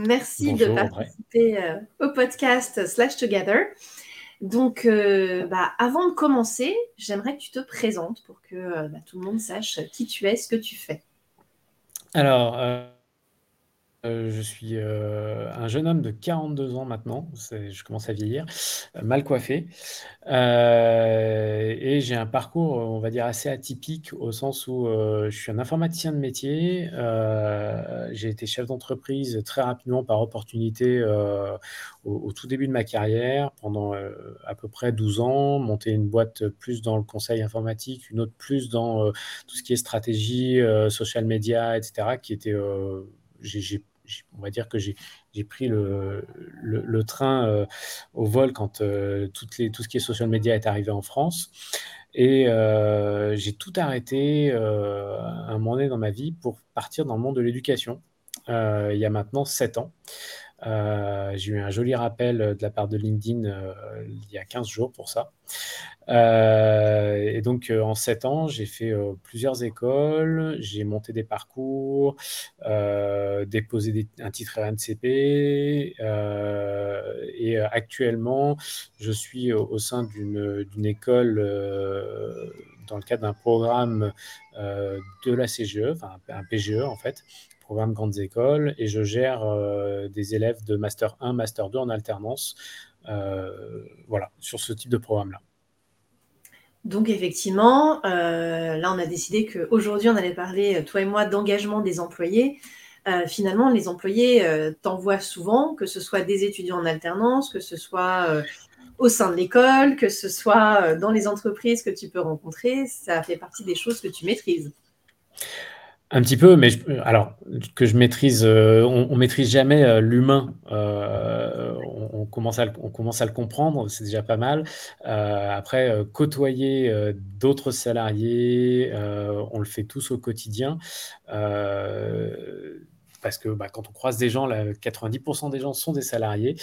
Bonjour merci de participer euh, au podcast Slash Together. Donc, euh, bah, avant de commencer, j'aimerais que tu te présentes pour que euh, bah, tout le monde sache qui tu es, ce que tu fais. Alors, euh, je suis euh, un jeune homme de 42 ans maintenant, je commence à vieillir, euh, mal coiffé. et j'ai un parcours, on va dire, assez atypique au sens où je suis un informaticien de métier. j'ai été chef d'entreprise très rapidement par opportunité au, tout début de ma carrière, pendant à peu près 12 ans, monter une boîte plus dans le conseil informatique, une autre plus dans tout ce qui est stratégie, social media, etc., qui était on va dire que j'ai pris le, train euh, au vol quand euh, tout ce qui est social media est arrivé en France. Et euh, j'ai tout arrêté un moment donné dans ma vie pour partir dans le monde de l'éducation, il y a maintenant sept ans. Euh, j'ai eu un joli rappel euh, de la part de LinkedIn euh, il y a 15 jours pour ça. et donc, en 7 ans, j'ai fait plusieurs écoles, j'ai monté des parcours, déposé un titre RNCP. et actuellement, je suis au, sein d'une école dans le cadre d'un programme de la CGE, enfin un PGE en fait, programme Grandes Écoles et je gère euh, des élèves de Master 1, Master 2 en alternance. Euh, voilà, sur ce type de programme-là. Donc effectivement, euh, là on a décidé qu'aujourd'hui on allait parler, toi et moi, d'engagement des employés. finalement, les employés t'envoient souvent, que ce soit des étudiants en alternance, que ce soit au sein de l'école, que ce soit dans les entreprises que tu peux rencontrer, ça fait partie des choses que tu maîtrises. Un petit peu, mais alors que je maîtrise, euh, on, maîtrise jamais euh, l'humain. Euh, on, commence à, le comprendre, c'est déjà pas mal. après, côtoyer d'autres salariés, on le fait tous au quotidien. parce que bah, quand on croise des gens, là, 90% des gens sont des salariés.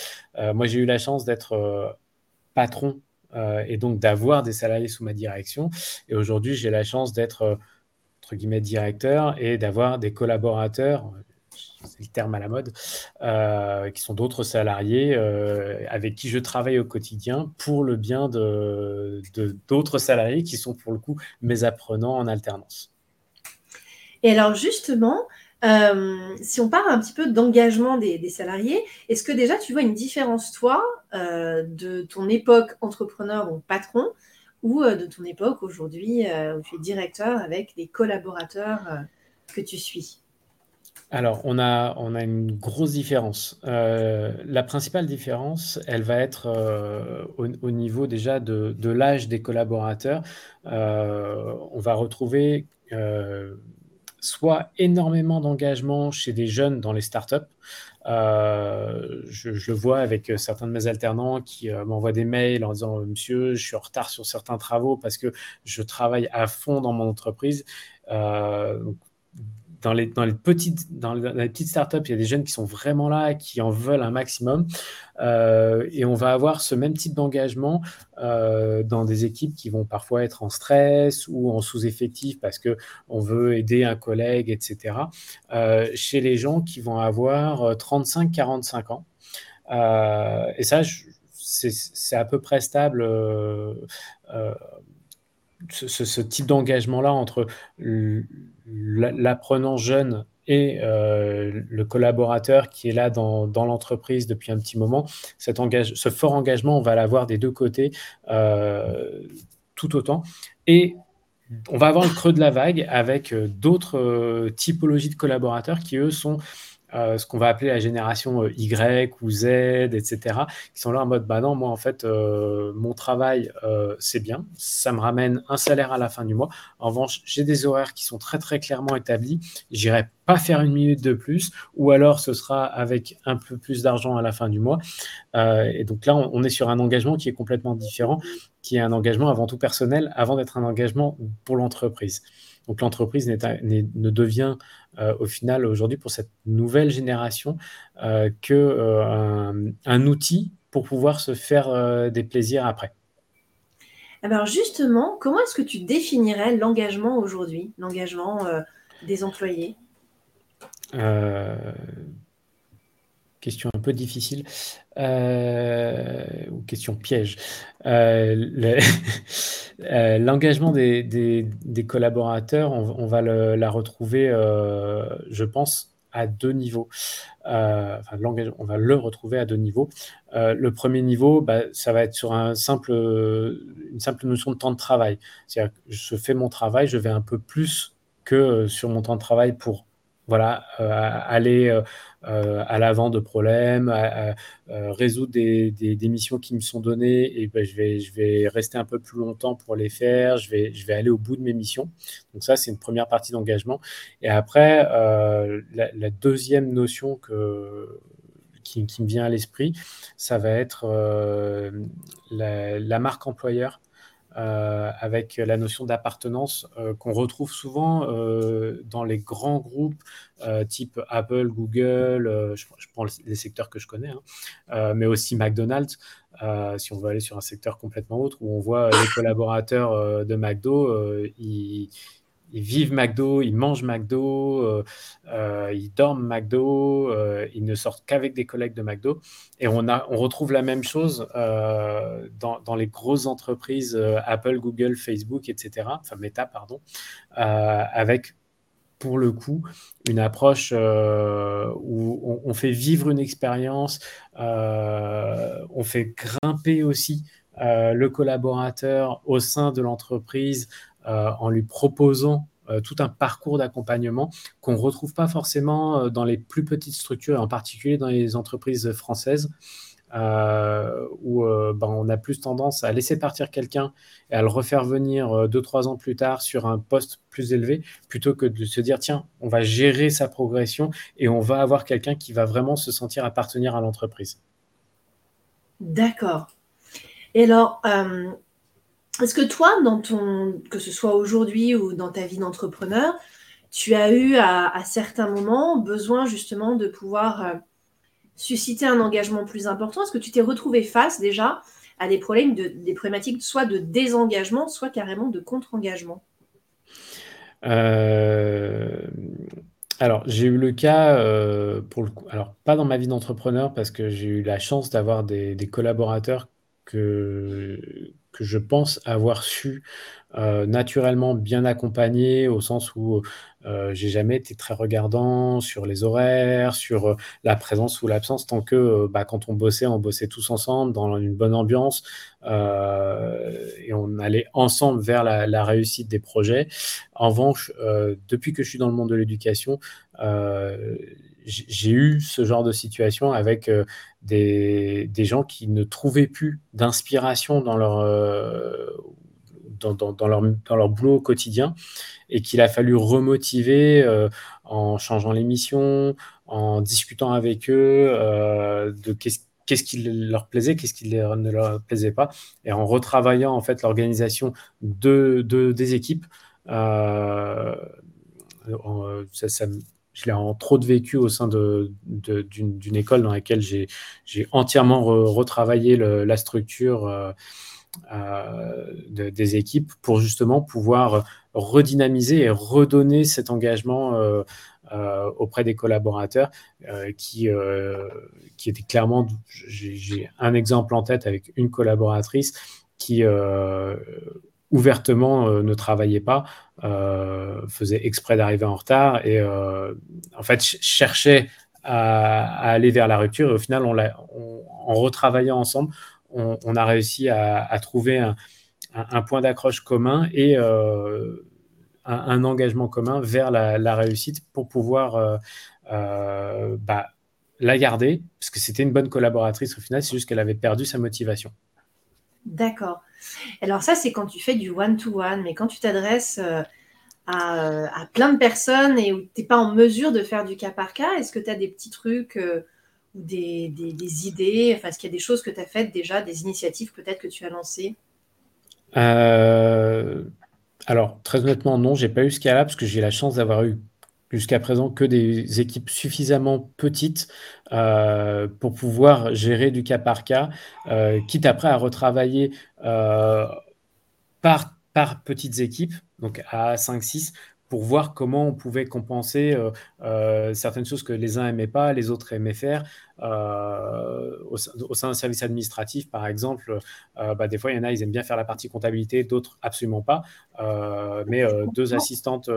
moi, j'ai eu la chance d'être patron et donc d'avoir des salariés sous ma direction. Et aujourd'hui, j'ai la chance d'être entre guillemets, directeur et d'avoir des collaborateurs, c'est le terme à la mode, euh, qui sont d'autres salariés euh, avec qui je travaille au quotidien pour le bien de d'autres salariés qui sont pour le coup mes apprenants en alternance. Et alors justement, euh, si on parle un petit peu d'engagement des, salariés, est-ce que déjà tu vois une différence, toi, de ton époque entrepreneur ou patron ou euh, de ton époque aujourd'hui euh, où tu es directeur avec les collaborateurs euh, que tu suis? Alors, on a, on a une grosse différence. la principale différence, elle va être au, niveau déjà de, de l'âge des collaborateurs. on va retrouver soit énormément d'engagement chez des jeunes dans les startups. Euh, je, le vois avec certains de mes alternants qui euh, m'envoient des mails en disant Monsieur, je suis en retard sur certains travaux parce que je travaille à fond dans mon entreprise. Euh, dans les, petites, dans les petites startups, il y a des jeunes qui sont vraiment là, qui en veulent un maximum. Euh, et on va avoir ce même type d'engagement euh, dans des équipes qui vont parfois être en stress ou en sous-effectif parce qu'on veut aider un collègue, etc. Euh, chez les gens qui vont avoir 35-45 ans. Et ça, c'est à peu près stable ce, type d'engagement-là entre l'apprenant jeune et euh, le collaborateur qui est là dans, l'entreprise depuis un petit moment, cet engage, ce fort engagement, on va l'avoir des deux côtés euh, tout autant. Et on va avoir le creux de la vague avec euh, d'autres typologies de collaborateurs qui, eux, sont euh, ce qu'on va appeler la génération euh, Y ou Z, etc., qui sont là en mode, bah non, moi en fait, euh, mon travail, c'est bien, ça me ramène un salaire à la fin du mois. En revanche, j'ai des horaires qui sont très très clairement établis, j'irai pas faire une minute de plus, ou alors ce sera avec un peu plus d'argent à la fin du mois. et donc là, on, est sur un engagement qui est complètement différent, qui est un engagement avant tout personnel, avant d'être un engagement pour l'entreprise. Donc l'entreprise ne devient euh, au final aujourd'hui pour cette nouvelle génération euh, que euh, un, outil pour pouvoir se faire des plaisirs après. Alors justement, comment est-ce que tu définirais l'engagement aujourd'hui, l'engagement des employés? Question un peu difficile, question piège. L'engagement des, collaborateurs, on, va la retrouver, je pense, à deux niveaux. Euh, on va le retrouver à deux niveaux. Euh, le premier niveau, bah, ça va être sur un simple, une simple notion de temps de travail. C'est-à-dire que je fais mon travail, je vais un peu plus que sur mon temps de travail pour voilà, euh, aller euh, à l'avant de problèmes, résoudre des, missions qui me sont données, et ben, je, vais, rester un peu plus longtemps pour les faire, je vais, aller au bout de mes missions. Donc ça, c'est une première partie d'engagement. Et après, euh, la, deuxième notion qui, me vient à l'esprit, ça va être euh, la, marque employeur. Euh, avec la notion d'appartenance euh, qu'on retrouve souvent euh, dans les grands groupes type Apple, Google, je, prends les secteurs que je connais, hein, mais aussi McDonald's, si on veut aller sur un secteur complètement autre, où on voit les collaborateurs de McDo, ils ils vivent McDo, ils mangent McDo, euh, euh, ils dorment McDo, euh, ils ne sortent qu'avec des collègues de McDo. Et on, a, on retrouve la même chose dans, les grosses entreprises Apple, Google, Facebook, etc. Enfin, Meta, pardon, avec pour le coup une approche où on, fait vivre une expérience, on fait grimper aussi le collaborateur au sein de l'entreprise en lui proposant euh, tout un parcours d'accompagnement qu'on ne retrouve pas forcément euh, dans les plus petites structures, en particulier dans les entreprises françaises. où ben, on a plus tendance à laisser partir quelqu'un et à le refaire venir deux, trois ans plus tard sur un poste plus élevé, plutôt que de se dire, tiens, on va gérer sa progression et on va avoir quelqu'un qui va vraiment se sentir appartenir à l'entreprise. D'accord. Et alors, est-ce que toi, dans ton, que ce soit aujourd'hui ou dans ta vie d'entrepreneur, tu as eu à, certains moments besoin justement de pouvoir euh, susciter un engagement plus important. Est-ce que tu t'es retrouvé face déjà à des problèmes, de, des problématiques soit de désengagement, soit carrément de contre-engagement? Euh, Alors, j'ai eu le cas, euh, pour le coup, alors pas dans ma vie d'entrepreneur, parce que j'ai eu la chance d'avoir des collaborateurs que, que je pense avoir su euh, naturellement bien accompagner au sens où euh, j'ai jamais été très regardant sur les horaires, sur euh, la présence ou l'absence, tant que bah, quand on bossait, on bossait tous ensemble dans une bonne ambiance et on allait ensemble vers la, réussite des projets. En revanche, depuis que je suis dans le monde de l'éducation, j'ai eu ce genre de situation avec des, gens qui ne trouvaient plus d'inspiration dans leur, euh, dans, leur, dans leur boulot quotidien et qu'il a fallu remotiver euh, en changeant les missions, en discutant avec eux euh, de qu'est-ce qui leur plaisait, qu'est-ce qui ne leur plaisait pas, et en retravaillant en fait l'organisation de, des équipes. ça, je l'ai en trop de vécu au sein d'une école dans laquelle j'ai entièrement retravaillé la structure euh, euh, des équipes pour justement pouvoir redynamiser et redonner cet engagement euh, auprès des collaborateurs qui, qui était clairement, j'ai un exemple en tête avec une collaboratrice qui ouvertement euh, ne travaillait pas, euh, faisait exprès d'arriver en retard et euh, en fait cherchait à, aller vers la rupture. Et au final, en retravaillant ensemble, on, a réussi à, trouver un, point d'accroche commun et un, engagement commun vers la, réussite pour pouvoir bah, la garder, parce que c'était une bonne collaboratrice au final, c'est juste qu'elle avait perdu sa motivation. D'accord. Alors ça, c'est quand tu fais du one-to-one, mais quand tu t'adresses euh, à, plein de personnes et où tu n'es pas en mesure de faire du cas par cas, est-ce que tu as des petits trucs euh, ou des, idées? Enfin, est-ce qu'il y a des choses que tu as faites déjà, des initiatives peut-être que tu as lancées? Euh, Alors, très honnêtement, non, j'ai pas eu ce cas-là parce que j'ai la chance d'avoir eu jusqu'à présent que des équipes suffisamment petites euh, pour pouvoir gérer du cas par cas, euh, quitte après à retravailler euh, par, par petites équipes, donc à 5-6, pour voir comment on pouvait compenser euh, euh, certaines choses que les uns aimaient pas, les autres aimaient faire. Euh, au, sein d'un service administratif, par exemple, bah, des fois, il y en a, ils aiment bien faire la partie comptabilité, d'autres absolument pas. mais deux assistantes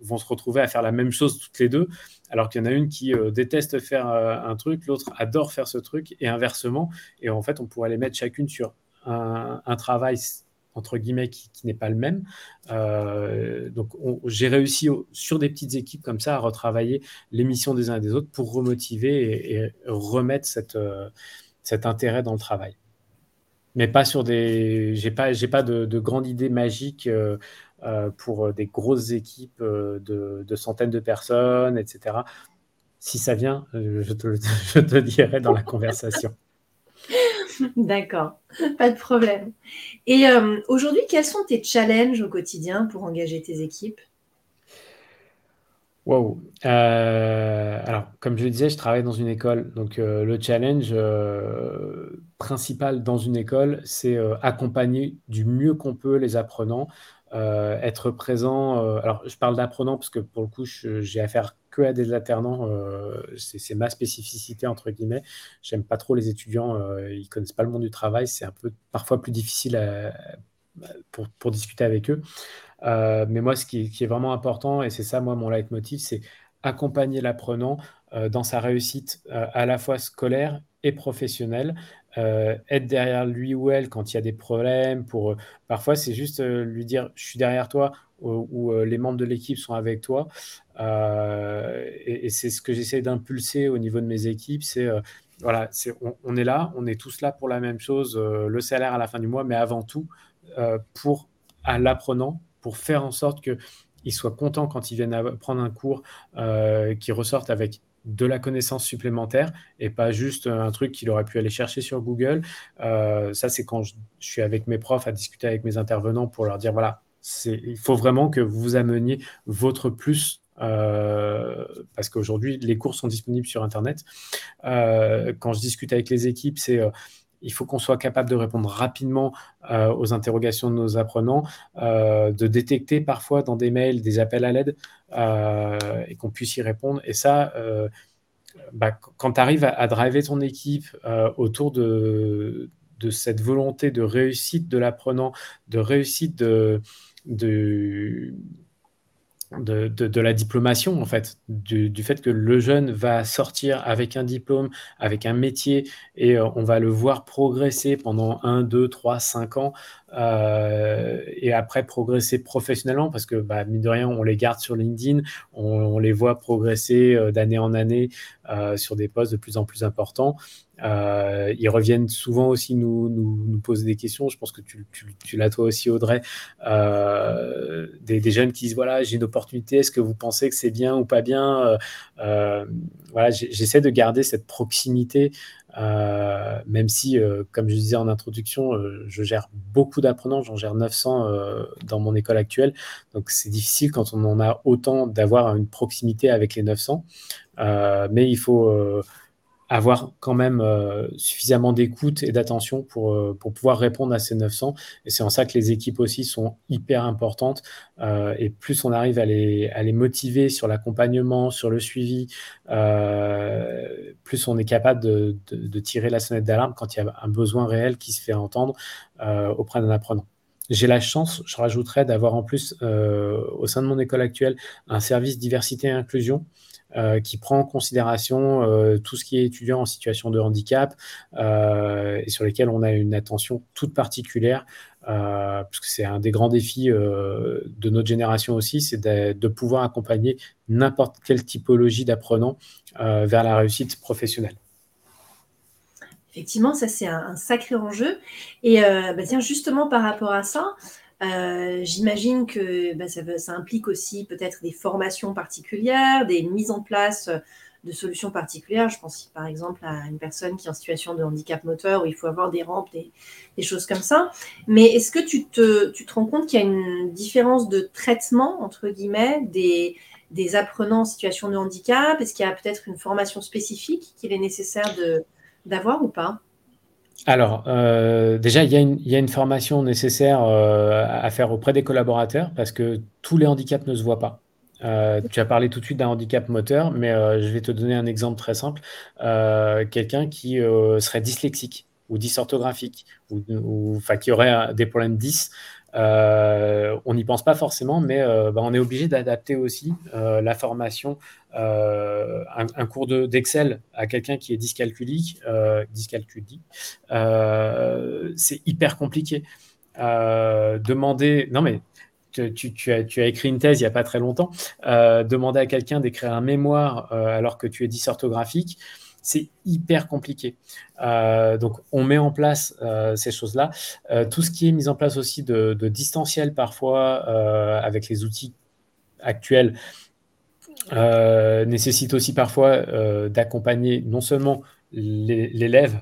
vont se retrouver à faire la même chose toutes les deux, alors qu'il y en a une qui déteste faire un truc, l'autre adore faire ce truc, et inversement. Et en fait, on pourrait les mettre chacune sur un, un travail entre guillemets, qui, n'est pas le même. Euh, donc, j'ai réussi sur des petites équipes comme ça à retravailler les missions des uns et des autres pour remotiver et, remettre euh, cet intérêt dans le travail. Mais pas sur des. J'ai pas, pas de, de grande idée magique euh, pour des grosses équipes de, centaines de personnes, etc. Si ça vient, je te, je dirai dans la conversation. D'accord, pas de problème. Et euh, aujourd'hui, quels sont tes challenges au quotidien pour engager tes équipes? Wow. Euh, alors, comme je le disais, je travaille dans une école. Donc, euh, le challenge principal dans une école, c'est accompagner du mieux qu'on peut les apprenants, être présent. alors, je parle d'apprenants parce que pour le coup, j'ai affaire que à des alternants. Euh, c'est ma spécificité, entre guillemets. J'aime pas trop les étudiants, euh, ils connaissent pas le monde du travail. C'est un peu parfois plus difficile pour, discuter avec eux. Euh, mais moi, ce qui, qui, est vraiment important, et c'est ça, moi, mon leitmotiv, c'est accompagner l'apprenant dans sa réussite à la fois scolaire et professionnelle. Être derrière lui ou elle quand il y a des problèmes. Pour parfois, c'est juste lui dire je suis derrière toi où, les membres de l'équipe sont avec toi. Euh, et, c'est ce que j'essaie d'impulser au niveau de mes équipes, c'est euh, voilà, on, est là, on est tous là pour la même chose, euh, le salaire à la fin du mois, mais avant tout pour l'apprenant, pour faire en sorte que il soit content quand il viennent prendre un cours, euh, qu'il ressorte avec de la connaissance supplémentaire et pas juste un truc qu'il aurait pu aller chercher sur Google. ça, c'est quand je, suis avec mes profs à discuter avec mes intervenants pour leur dire voilà, il faut vraiment que vous ameniez votre plus euh, parce qu'aujourd'hui, les cours sont disponibles sur Internet. Euh, quand je discute avec les équipes, c'est euh, il faut qu'on soit capable de répondre rapidement aux interrogations de nos apprenants, de détecter parfois dans des mails des appels à l'aide et qu'on puisse y répondre. Et ça, bah, quand tu arrives à, driver ton équipe autour de, cette volonté de réussite de l'apprenant, de réussite de, de, la diplomation, en fait, du, fait que le jeune va sortir avec un diplôme, avec un métier, et euh, on va le voir progresser pendant 1, 2, 3, 5 ans, euh, et après progresser professionnellement, parce que, bah, mine de rien, on les garde sur LinkedIn, on, les voit progresser euh, d'année en année sur des postes de plus en plus importants. Euh, ils reviennent souvent aussi nous, poser des questions. Je pense que tu, l'as toi aussi, Audrey. Euh, des, jeunes qui disent voilà, j'ai une opportunité. Est-ce que vous pensez que c'est bien ou pas bien? Euh, Voilà, j'essaie de garder cette proximité, même si, comme je disais en introduction, je gère beaucoup d'apprenants. J'en gère 900 dans mon école actuelle. Donc c'est difficile quand on en a autant d'avoir une proximité avec les 900. mais il faut avoir quand même euh, suffisamment d'écoute et d'attention pour, euh, pour pouvoir répondre à ces 900. Et c'est en ça que les équipes aussi sont hyper importantes. Euh, et plus on arrive à les, à les motiver sur l'accompagnement, sur le suivi, plus on est capable de, de, tirer la sonnette d'alarme quand il y a un besoin réel qui se fait entendre auprès d'un apprenant. J'ai la chance, je rajouterais, d'avoir en plus au sein de mon école actuelle un service diversité et inclusion euh, qui prend en considération euh, tout ce qui est étudiant en situation de handicap euh, et sur lesquels on a une attention toute particulière, parce que c'est un des grands défis de notre génération aussi, c'est de, pouvoir accompagner n'importe quelle typologie d'apprenant vers la réussite professionnelle. Effectivement, ça c'est un, sacré enjeu. Et bah, tiens, justement par rapport à ça, euh, j'imagine que bah, ça, implique aussi peut-être des formations particulières, des mises en place de solutions particulières. Je pense par exemple à une personne qui est en situation de handicap moteur où il faut avoir des rampes, des, choses comme ça. Mais est-ce que tu te, rends compte qu'il y a une différence de traitement, entre guillemets, des apprenants en situation de handicap? Est-ce qu'il y a peut-être une formation spécifique qu'il est nécessaire d'avoir ou pas? Alors, euh, déjà, il y, a une, formation nécessaire euh, à faire auprès des collaborateurs parce que tous les handicaps ne se voient pas. tu as parlé tout de suite d'un handicap moteur, mais je vais te donner un exemple très simple. Quelqu'un qui serait dyslexique ou dysorthographique, ou, ou qui aurait des problèmes 10, euh, on n'y pense pas forcément, mais euh, bah, on est obligé d'adapter aussi euh, la formation, un, cours d'Excel à quelqu'un qui est dyscalculique, dyscalculique c'est hyper compliqué. demander, non mais tu, as, tu, as, écrit une thèse il n'y a pas très longtemps, demander à quelqu'un d'écrire un mémoire alors que tu es dysorthographique, c'est hyper compliqué. Euh, donc, on met en place euh, ces choses-là. Euh, tout ce qui est mis en place aussi de, distanciel parfois avec les outils actuels nécessite aussi parfois d'accompagner non seulement l'élève,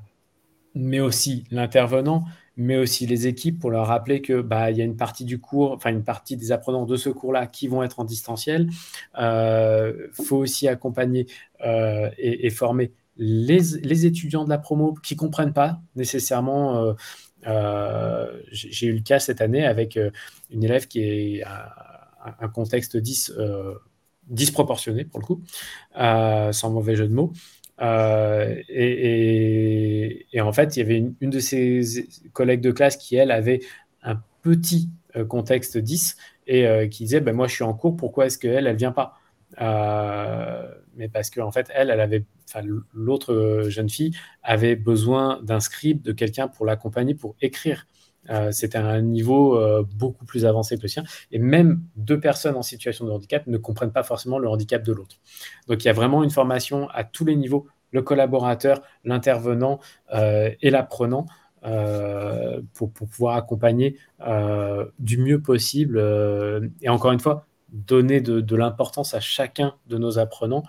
mais aussi l'intervenant, mais aussi les équipes pour leur rappeler que bah, il y a une partie du cours, enfin une partie des apprenants de ce cours-là qui vont être en distanciel. Il faut aussi accompagner et, former les, étudiants de la promo qui comprennent pas nécessairement. Euh, euh, j'ai eu le cas cette année avec euh, une élève qui est un contexte 10, disproportionné pour le coup, sans mauvais jeu de mots. et, en fait, il y avait une, une, de ses collègues de classe qui, elle, avait un petit contexte 10 et qui disait ben, Moi, je suis en cours, pourquoi est-ce qu'elle, elle ne vient pas? Mais parce qu'en en fait, elle, l'autre euh, jeune fille avait besoin d'un script, de quelqu'un pour l'accompagner, pour écrire. Euh, c'était un niveau euh, beaucoup plus avancé que le sien. Et même deux personnes en situation de handicap ne comprennent pas forcément le handicap de l'autre. Donc il y a vraiment une formation à tous les niveaux, le collaborateur, l'intervenant et l'apprenant. pour, pouvoir accompagner du mieux possible. et encore une fois, donner de, l'importance à chacun de nos apprenants.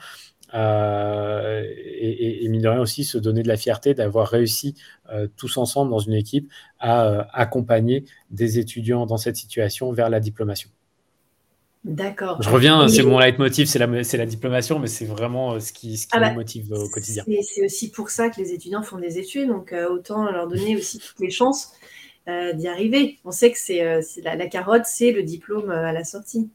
Euh, et, mine de rien aussi se donner de la fierté d'avoir réussi euh, tous ensemble dans une équipe à euh, accompagner des étudiants dans cette situation vers la diplomation. D'accord. Je reviens, c'est mon leitmotiv, c'est la, la diplomation, mais c'est vraiment ce qui, ce qui ah bah, motive au quotidien. C'est aussi pour ça que les étudiants font des études, donc autant leur donner aussi toutes les chances d'y arriver. On sait que c'est la, la, carotte, c'est le diplôme à la sortie.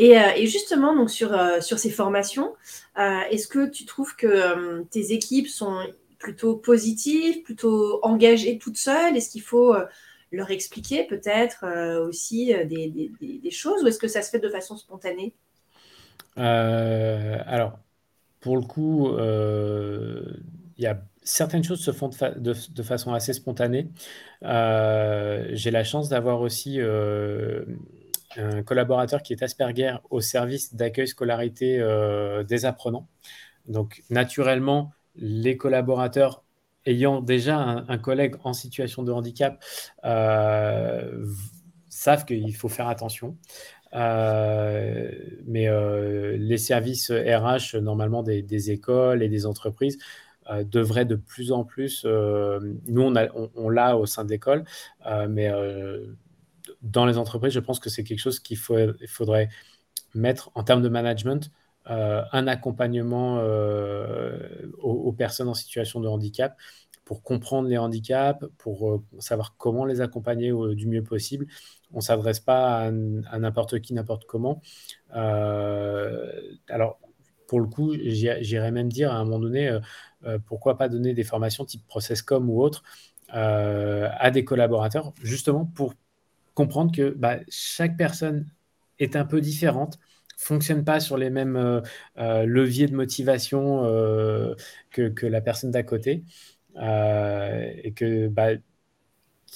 Euh, et, justement, donc sur, euh, sur ces formations, euh, est-ce que tu trouves que tes équipes sont plutôt positives, plutôt engagées toutes seules? Est-ce qu'il faut leur expliquer peut-être aussi des, choses ou est-ce que ça se fait de façon spontanée? Alors, pour le coup, il y a certaines choses se font de, façon assez spontanée. J'ai la chance d'avoir aussi un collaborateur qui est Asperger au service d'accueil scolarité euh, des apprenants. Donc, naturellement, les collaborateurs ayant déjà un, collègue en situation de handicap euh, savent qu'il faut faire attention. Euh, mais les services RH, normalement, des, écoles et des entreprises, devraient de plus en plus, nous on, l'a au sein d'écoles, mais dans les entreprises, je pense que c'est quelque chose qu'il faudrait mettre en termes de management, euh, un accompagnement euh, aux, personnes en situation de handicap pour comprendre les handicaps, pour euh, savoir comment les accompagner du mieux possible. On ne s'adresse pas à, n'importe qui, n'importe comment. alors, pour le coup, j'irais même dire à un moment donné, pourquoi pas donner des formations type ProcessCom ou autre à des collaborateurs, justement pour comprendre que bah, chaque personne est un peu différente, fonctionne pas sur les mêmes euh, euh, leviers de motivation euh, que, la personne d'à côté. et que, bah,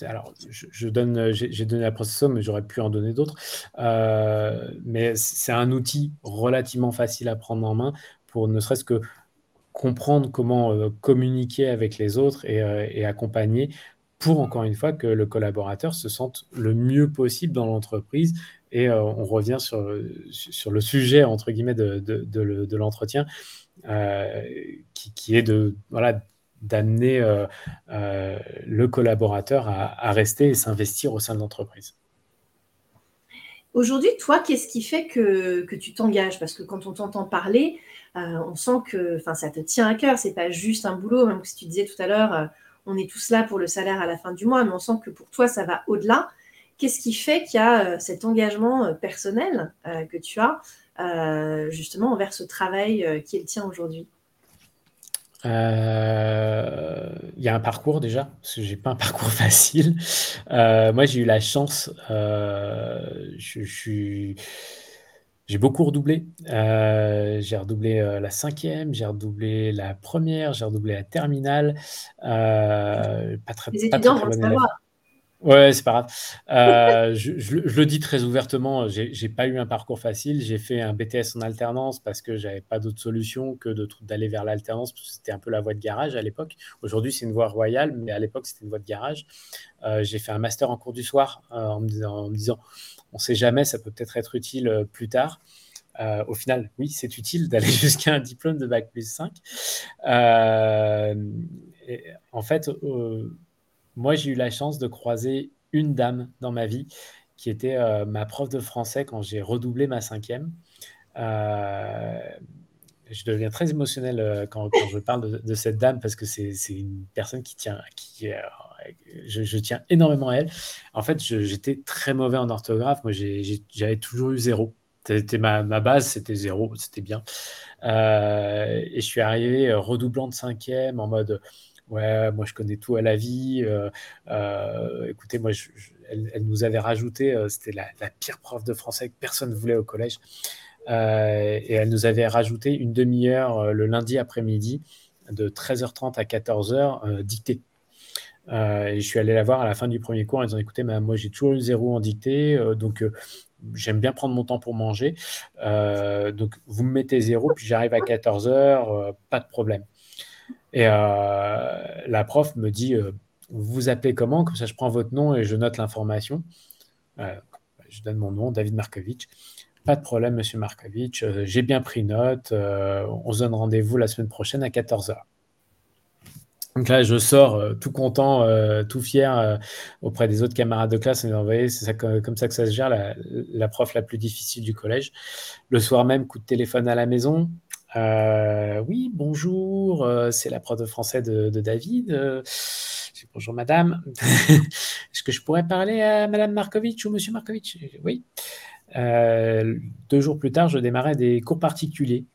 alors, je, donne, j'ai donné la procession, mais j'aurais pu en donner d'autres. mais c'est un outil relativement facile à prendre en main pour ne serait-ce que comprendre comment communiquer avec les autres et accompagner pour encore une fois que le collaborateur se sente le mieux possible dans l'entreprise. Et euh, on revient sur, sur le sujet, entre guillemets, de, de, l'entretien, euh, qui, est de voilà, d'amener euh, le collaborateur à, rester et s'investir au sein de l'entreprise. Aujourd'hui, toi, qu'est-ce qui fait que, que tu t'engages? Parce que quand on t'entend parler, on sent que ça te tient à cœur. C'est pas juste un boulot, même si tu disais tout à l'heure on est tous là pour le salaire à la fin du mois, mais on sent que pour toi, ça va au-delà. qu'est-ce qui fait qu'il y a cet engagement personnel que tu as justement envers ce travail qui est le tien aujourd'hui? Euh, il y a un parcours déjà, parce que j'ai pas un parcours facile. Euh, moi, j'ai eu la chance, euh, je, suis, j'ai beaucoup redoublé. j'ai redoublé la cinquième, j'ai redoublé la première, j'ai redoublé la terminale. pas très, Les pas étudiants très, Ouais, c'est pas grave. Euh, je, le dis très ouvertement, j'ai pas eu un parcours facile. J'ai fait un BTS en alternance parce que j'avais pas d'autre solution que d'aller vers l'alternance, parce que c'était un peu la voie de garage à l'époque. Aujourd'hui, c'est une voie royale, mais à l'époque, c'était une voie de garage. Euh, j'ai fait un master en cours du soir euh, en, me disant, en me disant, on sait jamais, ça peut peut-être être utile plus tard. au final, oui, c'est utile d'aller jusqu'à un diplôme de Bac plus 5. en fait, moi, j'ai eu la chance de croiser une dame dans ma vie qui était euh, ma prof de français quand j'ai redoublé ma cinquième. Euh, je deviens très émotionnel euh, quand, je parle de, cette dame parce que c'est une personne qui tient, qui, je, tiens énormément à elle. En fait, j'étais très mauvais en orthographe. Moi, j'avais toujours eu zéro. C'était ma, base, c'était zéro, c'était bien. et je suis arrivé redoublant de cinquième en mode Ouais, moi je connais tout à la vie. Euh, euh, écoutez, moi, elle, nous avait rajouté, euh, c'était la, pire prof de français que personne ne voulait au collège. et elle nous avait rajouté une demi-heure le lundi après-midi de 13h30 à 14h dictée. Et je suis allé la voir à la fin du premier cours en disant écoutez, moi j'ai toujours eu zéro en dictée, donc j'aime bien prendre mon temps pour manger. donc vous me mettez zéro, puis j'arrive à 14h, pas de problème. Et euh, la prof me dit euh, Vous vous appelez comment? Comme ça, je prends votre nom et je note l'information. Euh, je donne mon nom, David Markovitch. Pas de problème, monsieur Markovitch. J'ai bien pris note. on se donne rendez-vous la semaine prochaine à 14h. Donc là, je sors tout content, tout fier auprès des autres camarades de classe. Vous voyez, c'est comme ça que ça se gère, la, la, prof la plus difficile du collège. Le soir même, coup de téléphone à la maison. Euh, oui, bonjour, euh, c'est la prof de français de, David. Euh, bonjour madame. Est-ce que je pourrais parler à madame Markovitch ou monsieur Markovitch? Oui. deux jours plus tard, je démarrais des cours particuliers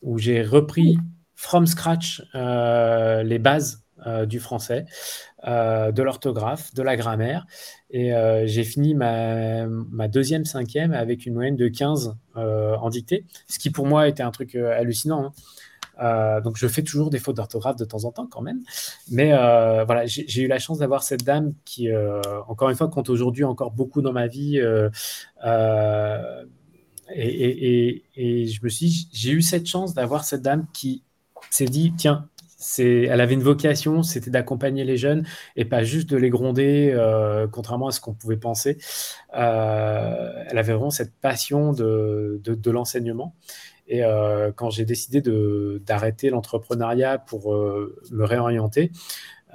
où j'ai repris from scratch les bases du français, de l'orthographe, de la grammaire. Et j'ai fini ma, deuxième cinquième avec une moyenne de 15 euh, en dictée, ce qui pour moi était un truc euh, hallucinant. Hein. Euh, donc je fais toujours des fautes d'orthographe de temps en temps quand même. Mais voilà, j'ai eu la chance d'avoir cette dame qui, encore une fois, compte aujourd'hui encore beaucoup dans ma vie. Et, et, je me suis j'ai eu cette chance d'avoir cette dame qui s'est dit, tiens, elle avait une vocation, c'était d'accompagner les jeunes et pas juste de les gronder, euh, contrairement à ce qu'on pouvait penser. Euh, elle avait vraiment cette passion de, l'enseignement. Et euh, quand j'ai décidé d'arrêter l'entrepreneuriat pour me réorienter,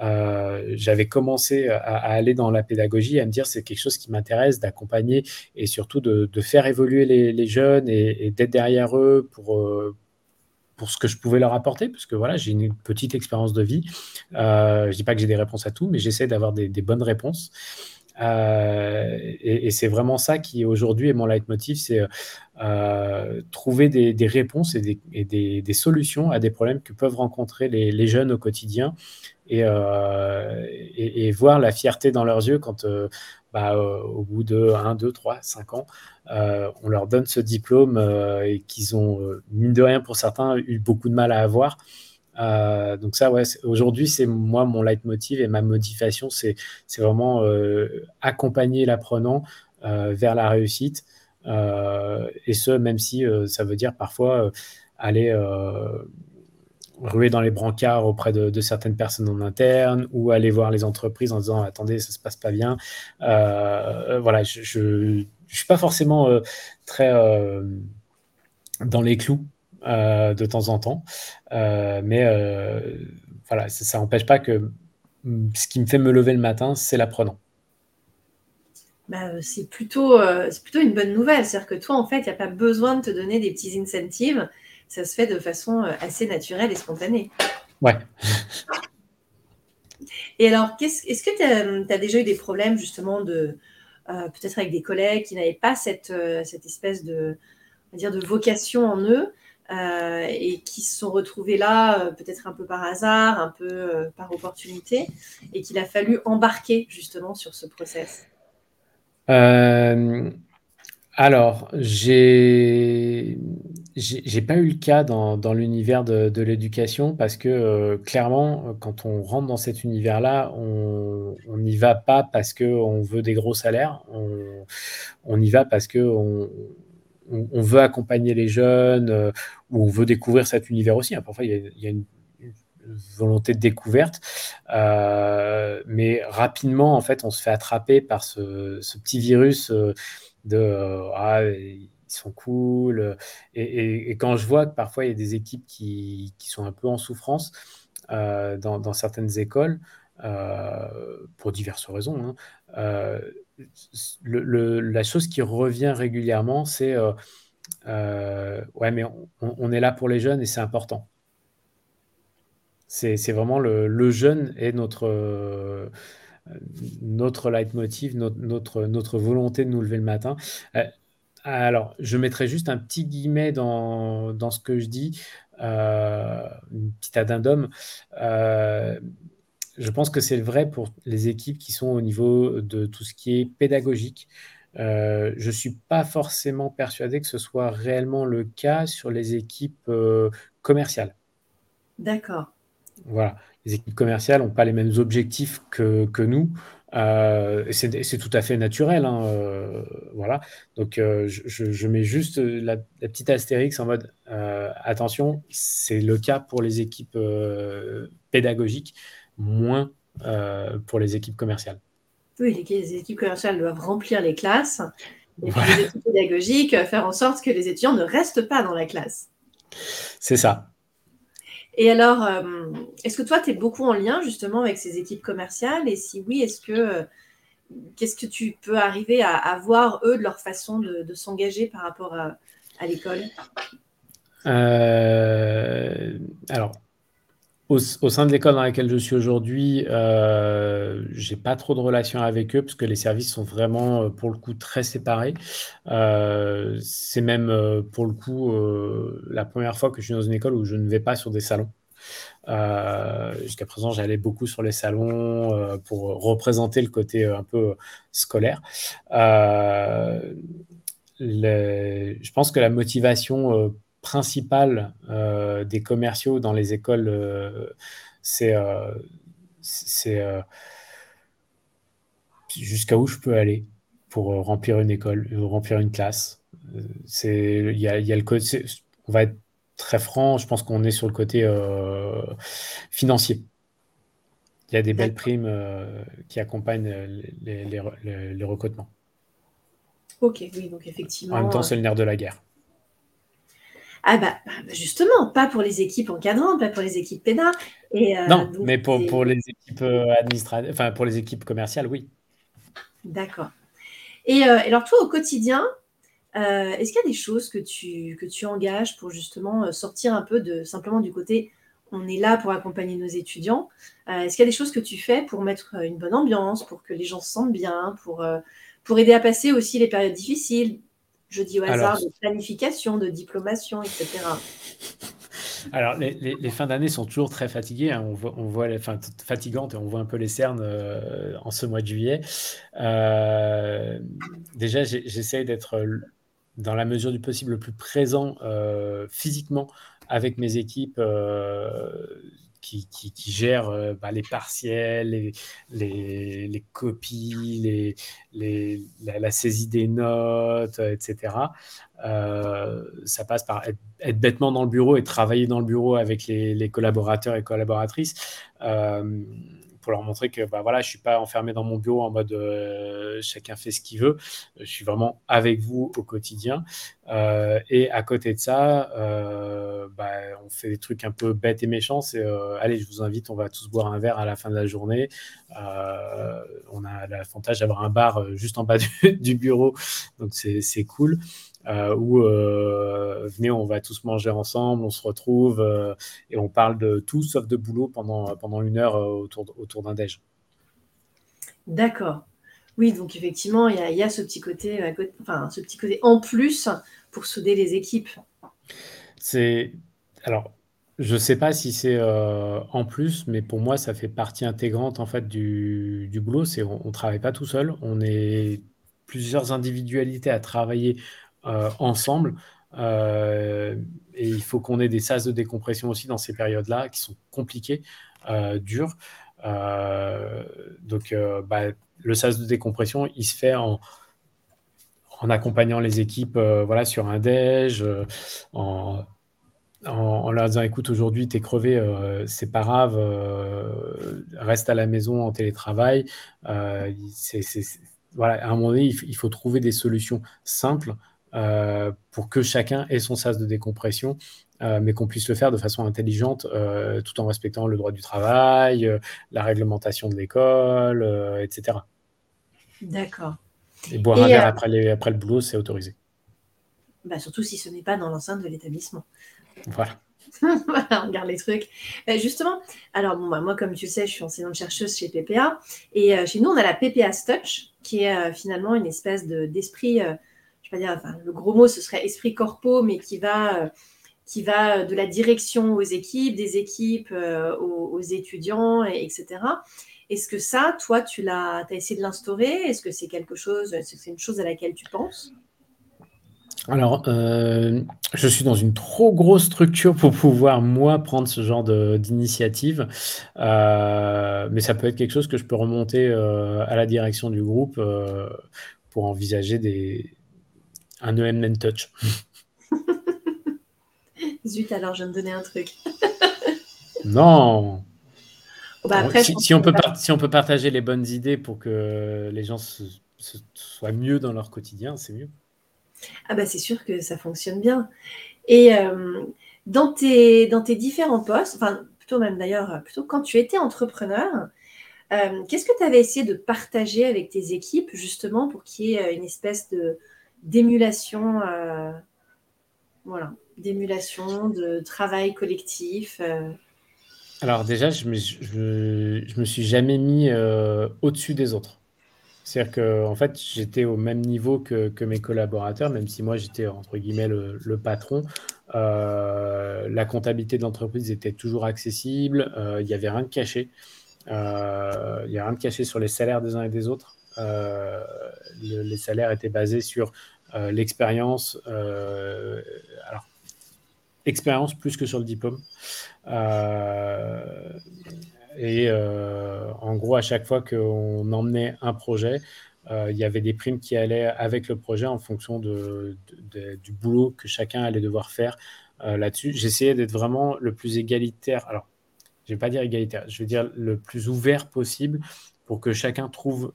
j'avais commencé à, aller dans la pédagogie, à me dire c'est quelque chose qui m'intéresse d'accompagner et surtout de, faire évoluer les, jeunes et, et d'être derrière eux pour pour ce que je pouvais leur apporter, parce que voilà, j'ai une petite expérience de vie. Euh, je dis pas que j'ai des réponses à tout, mais j'essaie d'avoir des, bonnes réponses. Euh, et, c'est vraiment ça qui aujourd'hui est mon leitmotiv, c'est euh, trouver des, réponses et, des, solutions à des problèmes que peuvent rencontrer les, jeunes au quotidien et, voir la fierté dans leurs yeux quand bah, au bout de 1, 2, 3, 5 ans, euh, on leur donne ce diplôme euh, et qu'ils ont, euh, mine de rien pour certains, eu beaucoup de mal à avoir. donc ça, ouais, aujourd'hui, c'est moi mon leitmotiv et ma motivation, c'est vraiment accompagner l'apprenant vers la réussite. et ce, même si ça veut dire parfois aller ruer dans les brancards auprès de, certaines personnes en interne ou aller voir les entreprises en disant attendez ça se passe pas bien voilà je, je suis pas forcément euh, très euh, dans les clous euh, de temps en temps, mais voilà, ça n'empêche pas que ce qui me fait me lever le matin, c'est l'apprenant. Bah, c'est plutôt, plutôt une bonne nouvelle. C'est-à-dire que toi, en fait, il n'y a pas besoin de te donner des petits incentives. Ça se fait de façon assez naturelle et spontanée. Ouais. Et alors, est-ce que tu as, déjà eu des problèmes justement de, peut-être avec des collègues qui n'avaient pas cette, cette espèce de, dire, de vocation en eux. et qui se sont retrouvés là peut-être un peu par hasard, un peu par opportunité, et qu'il a fallu embarquer justement sur ce process? Alors, j'ai j'ai pas eu le cas dans, dans l'univers de, de l'éducation parce que euh, clairement, quand on rentre dans cet univers-là, on n'y va pas parce qu'on veut des gros salaires, on, on y va parce que on, on, veut accompagner les jeunes euh, ou on veut découvrir cet univers aussi. Hein. Parfois, il y a, une, volonté de découverte, euh, mais rapidement, en fait, on se fait attraper par ce, ce petit virus de ah, ils sont cool. Euh, et, quand je vois que parfois il y a des équipes qui, sont un peu en souffrance euh, dans, certaines écoles, euh, pour diverses raisons, hein, la chose qui revient régulièrement, c'est ouais, mais on, est là pour les jeunes et c'est important. C'est vraiment le, jeune est notre notre leitmotiv, notre, notre, notre, volonté de nous lever le matin. Alors, je mettrai juste un petit guillemet dans, dans ce que je dis, euh, une petite addendum. Euh, je pense que c'est vrai pour les équipes qui sont au niveau de tout ce qui est pédagogique. Euh, je ne suis pas forcément persuadé que ce soit réellement le cas sur les équipes commerciales. D'accord. Voilà. Les équipes commerciales n'ont pas les mêmes objectifs que, que nous. Euh, c'est tout à fait naturel. Hein, euh, voilà. Donc, euh, je, mets juste la, petite astérix en mode attention, c'est le cas pour les équipes pédagogiques, moins pour les équipes commerciales. Oui, les équipes commerciales doivent remplir les classes. Et les équipes pédagogiques, faire en sorte que les étudiants ne restent pas dans la classe. C'est ça. Et alors, euh, est-ce que toi, tu es beaucoup en lien justement avec ces équipes commerciales? Et si oui, est-ce que euh, qu'est-ce que tu peux arriver à, voir, eux, de leur façon de, s'engager par rapport à, l'école? Euh, Alors, au, sein de l'école dans laquelle je suis aujourd'hui, euh, j'ai pas trop de relations avec eux parce que les services sont vraiment, pour le coup, très séparés. c'est même, pour le coup, la première fois que je suis dans une école où je ne vais pas sur des salons. Euh, jusqu'à présent, j'allais beaucoup sur les salons euh, pour représenter le côté euh, un peu scolaire. je pense que la motivation principale des commerciaux dans les écoles, c'est jusqu'à où je peux aller pour remplir une école, remplir une classe. C'est, il y a, y a le on va être très franc, je pense qu'on est sur le côté euh, financier. Il y a des belles primes euh, qui accompagnent les, les, recrutements. Ok, oui, donc effectivement. En même temps, c'est le nerf de la guerre. Ah bah, bah justement, pas pour les équipes encadrantes, pas pour les équipes pénales. Et, euh, non, mais pour, pour, les équipes administratives, enfin pour les équipes commerciales, oui. D'accord. Et alors toi, au quotidien, euh, est-ce qu'il y a des choses que tu, que tu engages pour justement euh, sortir un peu de simplement du côté on est là pour accompagner nos étudiants euh, Est-ce qu'il y a des choses que tu fais pour mettre une bonne ambiance, pour que les gens se sentent bien, pour, pour aider à passer aussi les périodes difficiles? Je dis au hasard de planification, de diplomation, etc. Alors, les, fins d'année sont toujours très fatiguées. Hein. On, voit, on, voit, les fins fatigantes et on voit un peu les cernes en ce mois de juillet. déjà, j'essaie d'être dans la mesure du possible, le plus présent euh, physiquement avec mes équipes euh, qui, gèrent euh, bah, les partiels, les, les, les copies, les, la, la, saisie des notes, etc. ça passe par être, bêtement dans le bureau et travailler dans le bureau avec les, collaborateurs et collaboratrices pour leur montrer que bah, voilà, je ne suis pas enfermé dans mon bureau en mode euh, chacun fait ce qu'il veut. Je suis vraiment avec vous au quotidien. Euh, et à côté de ça, euh, bah, on fait des trucs un peu bêtes et méchants. C'est allez, je vous invite, on va tous boire un verre à la fin de la journée. on a l'avantage d'avoir un bar juste en bas du bureau, donc c'est cool euh, où euh, venez, on va tous manger ensemble, on se retrouve euh, et on parle de tout sauf de boulot pendant, pendant une heure autour, autour d'un déj. D'accord. Oui, donc effectivement, il y a, ce, petit côté, enfin, ce petit côté en plus pour souder les équipes. C'est alors, je ne sais pas si c'est euh, en plus, mais pour moi, ça fait partie intégrante en fait du, boulot. C'est on, ne travaille pas tout seul, on est plusieurs individualités à travailler euh, ensemble. Euh, et il faut qu'on ait des sas de décompression aussi dans ces périodes-là qui sont compliquées, dures. donc, bah, le sas de décompression, il se fait en, en accompagnant les équipes voilà, sur un déj, en en, leur disant écoute, aujourd'hui, tu es crevé, euh, c'est pas grave, euh, reste à la maison en télétravail. Euh, voilà, à un moment donné, il, faut trouver des solutions simples pour que chacun ait son sas de décompression, mais qu'on puisse le faire de façon intelligente tout en respectant le droit du travail, la réglementation de l'école, etc. D'accord. Et boire un verre après, après le boulot, c'est autorisé. Bah, surtout si ce n'est pas dans l'enceinte de l'établissement. Voilà. on garde les trucs. Euh, justement, alors bon, bah, moi, comme tu sais, je suis enseignante chercheuse chez PPA. Et euh, chez nous, on a la PPA Touch, qui est euh, finalement une espèce d'esprit, je vais dire, le gros mot, ce serait esprit corpo, mais qui va, qui va de la direction aux équipes, des équipes aux, étudiants, etc. Est-ce que ça, toi, tu l'as as essayé de l'instaurer? Est-ce que c'est quelque chose, c'est une chose à laquelle tu penses? Alors, euh, je suis dans une trop grosse structure pour pouvoir, moi, prendre ce genre d'initiative. Euh, mais ça peut être quelque chose que je peux remonter euh, à la direction du groupe pour envisager des, un EMN Touch. Zut, alors je vais me donner un truc. non bah, si, on peut si, on peut partager les bonnes idées pour que les gens soient mieux dans leur quotidien, c'est mieux. Ah bah c'est sûr que ça fonctionne bien. Et euh, dans, tes, dans tes différents postes, enfin plutôt même d'ailleurs, plutôt quand tu étais entrepreneur, euh, qu'est-ce que tu avais essayé de partager avec tes équipes justement pour qu'il y ait une espèce de d'émulation, voilà, d'émulation, de travail collectif Alors déjà, je me, me suis jamais mis au-dessus des autres. C'est-à-dire que en fait, j'étais au même niveau que, mes collaborateurs, même si moi j'étais entre guillemets le, patron. Euh, la comptabilité de l'entreprise était toujours accessible. Euh, il n'y avait rien de caché. Euh, il n'y a rien de caché sur les salaires des uns et des autres. Les salaires étaient basés sur l'expérience. alors, expérience plus que sur le diplôme. Et euh, en gros, à chaque fois qu'on emmenait un projet, euh, il y avait des primes qui allaient avec le projet en fonction de, du boulot que chacun allait devoir faire euh, là-dessus. J'essayais d'être vraiment le plus égalitaire. Alors, je ne vais pas dire égalitaire, je veux dire le plus ouvert possible pour que chacun trouve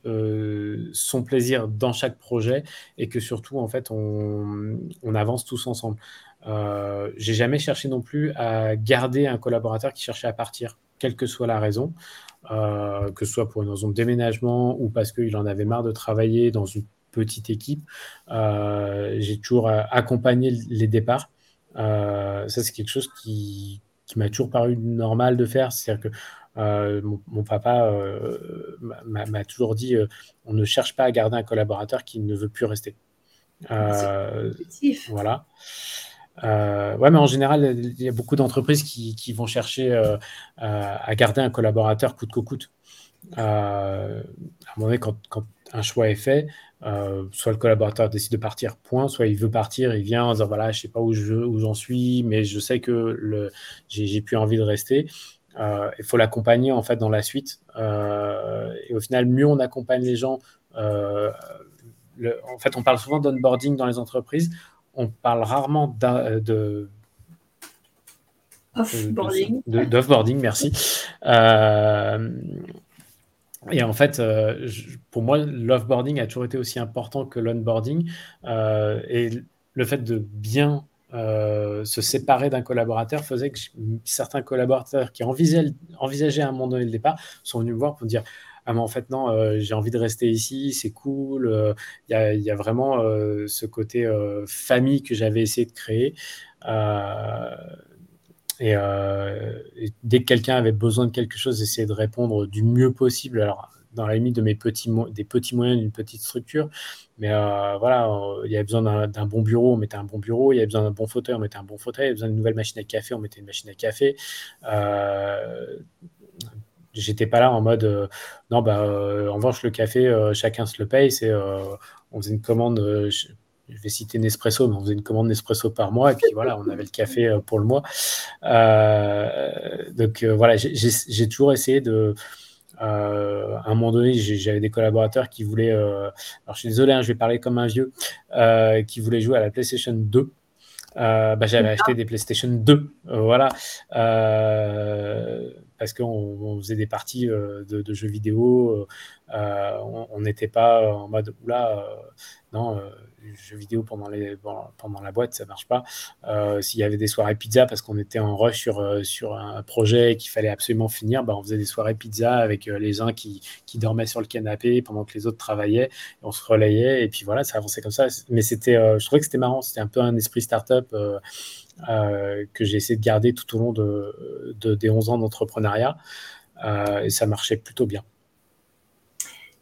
son plaisir dans chaque projet et que surtout, en fait, on, avance tous ensemble. Euh, j'ai jamais cherché non plus à garder un collaborateur qui cherchait à partir quelle que soit la raison, euh, que ce soit pour une raison de déménagement ou parce qu'il en avait marre de travailler dans une petite équipe. Euh, j'ai toujours euh, accompagné les départs. ça, c'est quelque chose qui, m'a toujours paru normal de faire. C'est-à-dire que mon, papa m'a toujours dit on ne cherche pas à garder un collaborateur qui ne veut plus rester. voilà. Euh, ouais, mais en général, il y a beaucoup d'entreprises qui, qui, vont chercher euh, à garder un collaborateur coûte que coûte. Euh, à un moment donné, quand, quand, un choix est fait, euh, soit le collaborateur décide de partir, point, soit il veut partir, il vient en disant voilà, je sais pas où j'en suis, mais je sais que j'ai plus envie de rester. Euh, il faut l'accompagner en fait dans la suite. et au final, mieux on accompagne les gens. Le, en fait, on parle souvent d'onboarding dans les entreprises on parle rarement euh, de Offboarding. D'offboarding, merci. Euh, et en fait, euh, pour moi, l'offboarding a toujours été aussi important que l'onboarding. et le fait de bien se séparer d'un collaborateur faisait que certains collaborateurs qui envisageaient, à un moment donné le départ sont venus me voir pour dire ah mais en fait non, euh, j'ai envie de rester ici, c'est cool. Euh, il y, a, vraiment euh, ce côté famille que j'avais essayé de créer. Et, dès que quelqu'un avait besoin de quelque chose, essayer de répondre du mieux possible. Alors, dans la limite de mes petits, des petits moyens d'une petite structure. Mais voilà, il y avait besoin d'un bon bureau, on mettait un bon bureau. Il y avait besoin d'un bon fauteuil, on mettait un bon fauteuil. Il y avait besoin d'une nouvelle machine à café, on mettait une machine à café. J'étais pas là en mode non, bah, en revanche, le café, chacun se le paye. C'est, on faisait une commande je vais citer Nespresso, mais on faisait une commande Nespresso par mois, et puis voilà, on avait le café euh, pour le mois. Euh, donc euh, voilà, j'ai toujours essayé de. À un moment donné, j'avais des collaborateurs qui voulaient. alors je suis désolé, hein, je vais parler comme un vieux, qui voulaient jouer à la PlayStation 2. Bah, j'avais acheté des PlayStation 2, voilà, parce qu'on faisait des parties de, jeux vidéo, on n'était pas en mode oula, non, jeux vidéo pendant, les, pendant la boîte, ça marche pas. Euh, s'il y avait des soirées pizza parce qu'on était en rush sur, euh, sur un projet qu'il fallait absolument finir, bah, on faisait des soirées pizza avec euh, les uns qui, qui, dormaient sur le canapé pendant que les autres travaillaient. On se relayait et puis voilà, ça avançait comme ça. Mais c'était, je trouvais que c'était marrant. C'était un peu un esprit startup que j'ai essayé de garder tout au long de, de des 11 ans d'entrepreneuriat. et ça marchait plutôt bien.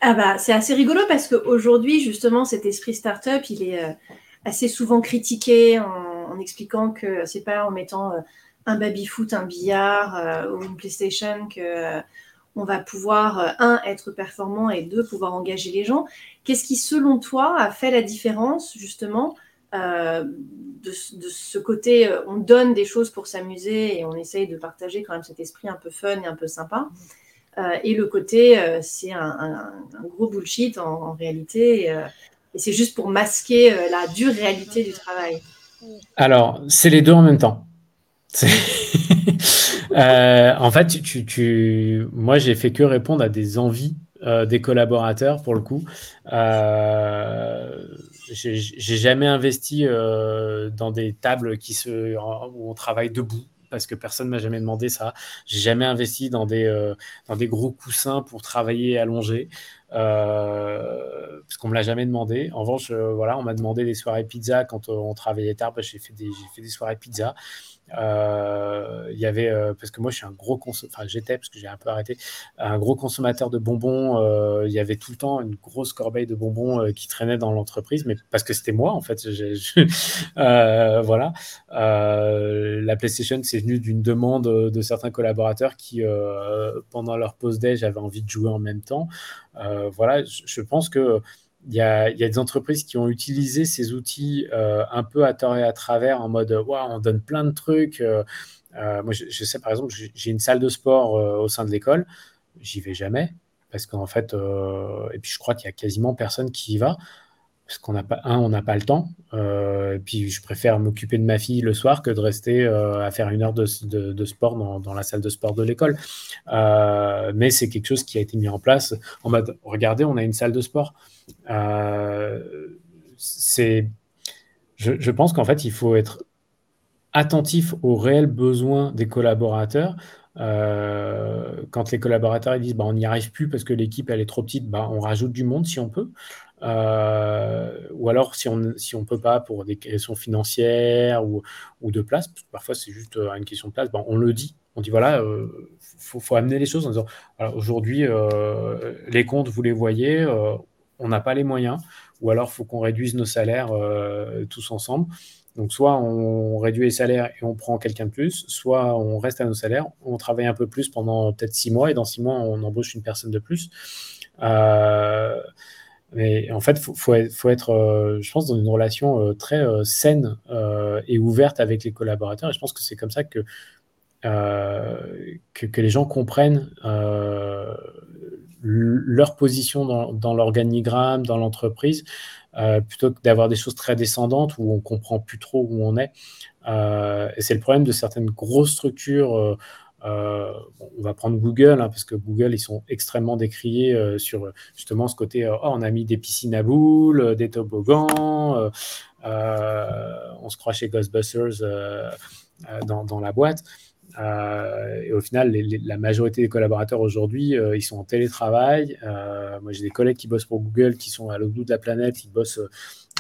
Ah bah, c'est assez rigolo parce qu'aujourd'hui, justement, cet esprit startup, il est euh, assez souvent critiqué en, expliquant que c'est pas en mettant euh, un baby-foot, un billard euh, ou une PlayStation que on va pouvoir, un, être performant et deux, pouvoir engager les gens. Qu'est-ce qui, selon toi, a fait la différence, justement, de, de, ce côté, on donne des choses pour s'amuser et on essaye de partager quand même cet esprit un peu fun et un peu sympa? euh, et le côté, euh, c'est un, gros bullshit en, réalité. Euh, et c'est juste pour masquer la dure réalité du travail. Alors, c'est les deux en même temps. en fait, moi, j'ai fait que répondre à des envies des collaborateurs pour le coup. j'ai jamais investi dans des tables qui se, où on travaille debout parce que personne ne m'a jamais demandé ça. J'ai jamais investi dans des, euh, dans des gros coussins pour travailler allongé, euh, parce qu'on me l'a jamais demandé. En revanche, euh, voilà, on m'a demandé des soirées pizza quand on travaillait tard. J'ai fait des, soirées pizza. Euh, il y avait, euh, parce que moi je suis un gros enfin j'étais parce que j'ai un peu arrêté, un gros consommateur de bonbons. Euh, il y avait tout le temps une grosse corbeille de bonbons qui traînait dans l'entreprise, mais parce que c'était moi en fait. voilà. la PlayStation, c'est venu d'une demande de certains collaborateurs qui, pendant leur pause déj, avaient envie de jouer en même temps. Voilà, je pense que il y, a, des entreprises qui ont utilisé ces outils euh, un peu à tort et à travers en mode on donne plein de trucs. Euh, euh, moi, je, sais par exemple, j'ai une salle de sport au sein de l'école, j'y vais jamais parce qu'en fait, et puis je crois qu'il y a quasiment personne qui y va parce qu'on n'a pas un, on n'a pas le temps. et puis je préfère m'occuper de ma fille le soir que de rester à faire une heure de, sport dans, la salle de sport de l'école. mais c'est quelque chose qui a été mis en place en mode regardez, on a une salle de sport. Euh, c'est, je, pense qu'en fait, il faut être attentif aux réels besoins des collaborateurs. Euh, quand les collaborateurs ils disent bah, on n'y arrive plus parce que l'équipe elle est trop petite, bah, on rajoute du monde si on peut. Euh, ou alors si on si on peut pas pour des questions financières ou, ou de place, parfois c'est juste une question de place, bah, on le dit. On dit voilà, il faut, amener les choses en disant aujourd'hui les comptes vous les voyez, on n'a pas les moyens, ou alors il faut qu'on réduise nos salaires euh, tous ensemble. Donc soit on réduit les salaires et on prend quelqu'un de plus, soit on reste à nos salaires, on travaille un peu plus pendant peut-être six mois et dans six mois on embauche une personne de plus. Euh, mais en fait, il faut, être, euh, je pense, dans une relation très saine et ouverte avec les collaborateurs. Et je pense que c'est comme ça que, que, les gens comprennent leur position dans, l'organigramme, dans l'entreprise, euh, plutôt que d'avoir des choses très descendantes où on comprend plus trop où on est. Euh, et c'est le problème de certaines grosses structures. Euh, on va prendre Google, hein, parce que Google, ils sont extrêmement décriés sur justement ce côté, oh, on a mis des piscines à boules, des toboggans, on se croit chez Ghostbusters dans, la boîte. Euh, et au final, la majorité des collaborateurs aujourd'hui, euh, ils sont en télétravail. Euh, moi, j'ai des collègues qui bossent pour Google, qui sont à l'autre bout de la planète, qui bossent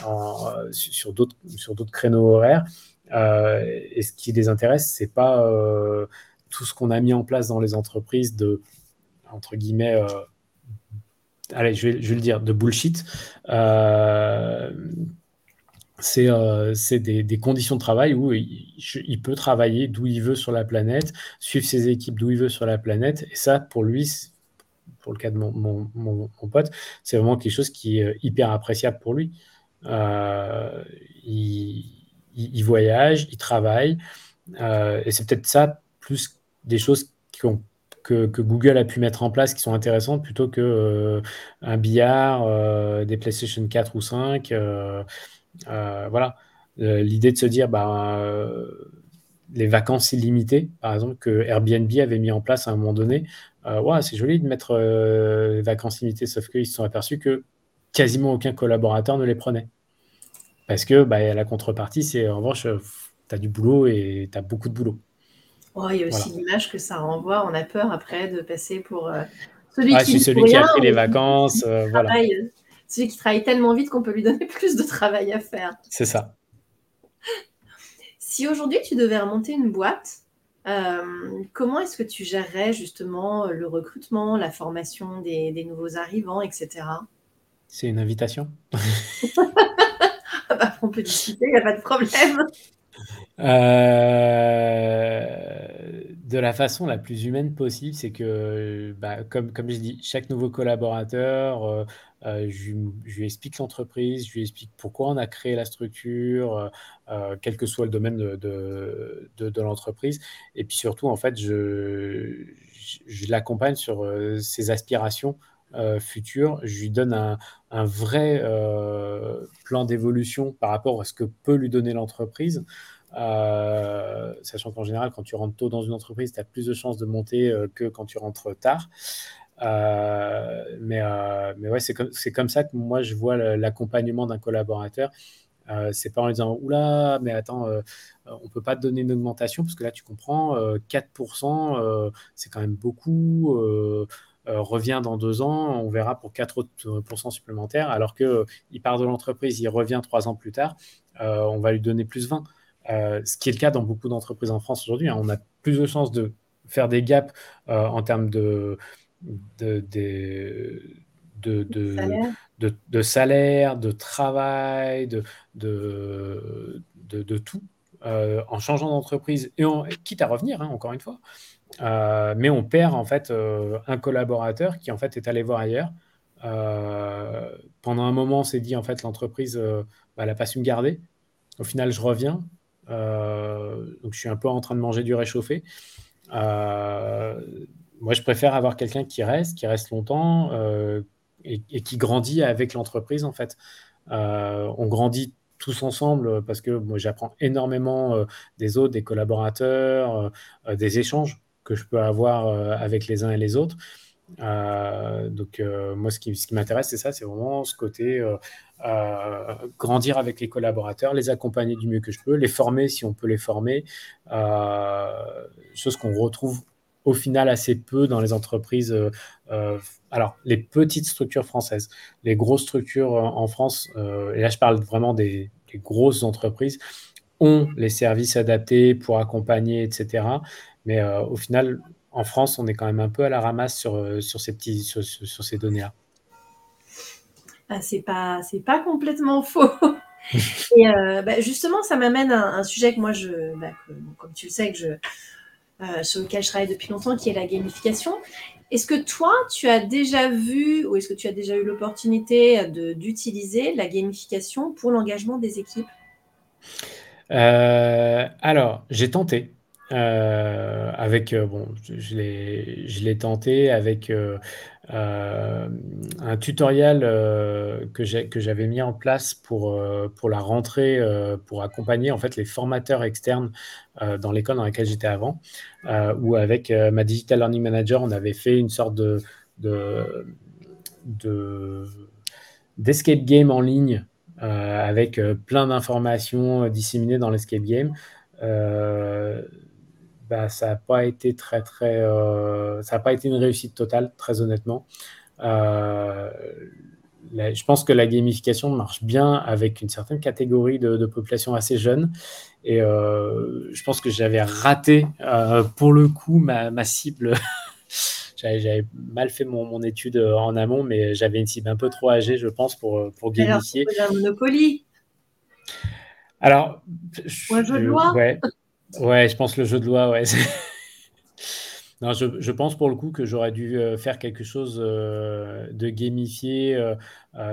d'autres sur d'autres créneaux horaires. et ce qui les intéresse, c'est pas tout ce qu'on a mis en place dans les entreprises de entre guillemets allez, je vais, le dire, de bullshit. Euh, c'est euh, des, conditions de travail où il, peut travailler d'où il veut sur la planète, suivre ses équipes d'où il veut sur la planète. Et ça, pour lui, pour le cas de mon, mon, mon, pote, c'est vraiment quelque chose qui est hyper appréciable pour lui. Euh, il, voyage, il travaille. Euh, et c'est peut-être ça, plus des choses que, Google a pu mettre en place qui sont intéressantes plutôt que euh, un billard, euh, des PlayStation 4 ou 5. Euh, voilà. L'idée de se dire, bah, les vacances illimitées, par exemple, que Airbnb avait mis en place à un moment donné. c'est joli de mettre les vacances illimitées, sauf qu'ils se sont aperçus que quasiment aucun collaborateur ne les prenait. Parce que bah, la contrepartie, c'est en revanche, tu as du boulot et tu as beaucoup de boulot. Oh, il y a aussi l'image que ça renvoie. On a peur après de passer pour euh, celui, qui, celui qui, a pris les vacances. Euh, voilà. Celui qui travaille tellement vite qu'on peut lui donner plus de travail à faire. C'est ça. Si aujourd'hui tu devais remonter une boîte, euh, comment est-ce que tu gérerais justement le recrutement, la formation des, des nouveaux arrivants, etc. C'est une invitation. Ah bah, on peut discuter, il n'y a pas de problème. Euh, de la façon la plus humaine possible, c'est que, bah, comme, comme je dis, chaque nouveau collaborateur, euh, euh, je, lui explique l'entreprise, je lui explique pourquoi on a créé la structure, quel que soit le domaine de, l'entreprise. Et puis surtout, en fait, je, l'accompagne sur ses aspirations futures. Je lui donne un vrai plan d'évolution par rapport à ce que peut lui donner l'entreprise. Euh, sachant qu'en général, quand tu rentres tôt dans une entreprise, tu as plus de chances de monter euh, que quand tu rentres tard. Euh, mais, mais ouais, c'est comme, comme, ça que moi je vois l'accompagnement d'un collaborateur. c'est pas en lui disant Oula, mais attends, on peut pas te donner une augmentation parce que là tu comprends, 4%, c'est quand même beaucoup. revient dans deux ans, on verra pour 4 autres supplémentaires, alors qu'il part de l'entreprise, il revient trois ans plus tard, on va lui donner plus 20. Euh, ce qui est le cas dans beaucoup d'entreprises en France aujourd'hui. Hein. On a plus de chances de faire des gaps euh, en termes de, de, de, de, salaire. de travail, de, de, tout, euh, en changeant d'entreprise, et quitte à revenir, hein, encore une fois. mais on perd en fait un collaborateur qui en fait est allé voir ailleurs. pendant un moment, on s'est dit en fait l'entreprise, bah, elle n'a pas su me garder. Au final, je reviens, donc je suis un peu en train de manger du réchauffé. Euh, moi, je préfère avoir quelqu'un qui reste, qui reste longtemps euh, et, qui grandit avec l'entreprise en fait. on grandit tous ensemble parce que moi j'apprends énormément des autres, des collaborateurs, des échanges que je peux avoir avec les uns et les autres. Euh, donc, euh, moi, ce qui m'intéresse, c'est ça, c'est vraiment ce côté euh, grandir avec les collaborateurs, les accompagner du mieux que je peux, les former si on peut les former, chose qu'on retrouve au final assez peu dans les entreprises. alors, les petites structures françaises, les grosses structures en France, et là je parle vraiment des, grosses entreprises, ont les services adaptés pour accompagner, etc. Mais au final, en France, on est quand même un peu à la ramasse sur, euh, ces, sur, ces données-là. Ah, c'est pas, c'est pas complètement faux. Et euh, bah, justement, ça m'amène à un sujet que moi, je, bah, comme tu le sais, que je, euh, sur lequel je travaille depuis longtemps, qui est la gamification. Est-ce que toi, tu as déjà vu ou est-ce que tu as déjà eu l'opportunité d'utiliser la gamification pour l'engagement des équipes? Alors, j'ai tenté. Euh, avec, euh, bon, je, l'ai tenté avec euh, un tutoriel que j'avais mis en place pour, pour la rentrée, pour accompagner en fait les formateurs externes dans l'école dans laquelle j'étais avant, où avec ma Digital Learning Manager, on avait fait une sorte de, de, d'escape game en ligne avec plein d'informations disséminées dans l'escape game. Bah, ça n'a pas été très très, euh, ça pas été une réussite totale, très honnêtement. Euh, je pense que la gamification marche bien avec une certaine catégorie de, population assez jeune. Et euh, je pense que j'avais raté pour le coup ma, cible. j'avais mal fait mon, étude en amont, mais j'avais une cible un peu trop âgée, je pense, pour, pour gamifier. Alors, Monopoly Alors, un jeu de loi ouais, ouais, je pense le jeu de loi, ouais. Non, je, pense pour le coup que j'aurais dû euh, faire quelque chose euh, de gamifié, euh,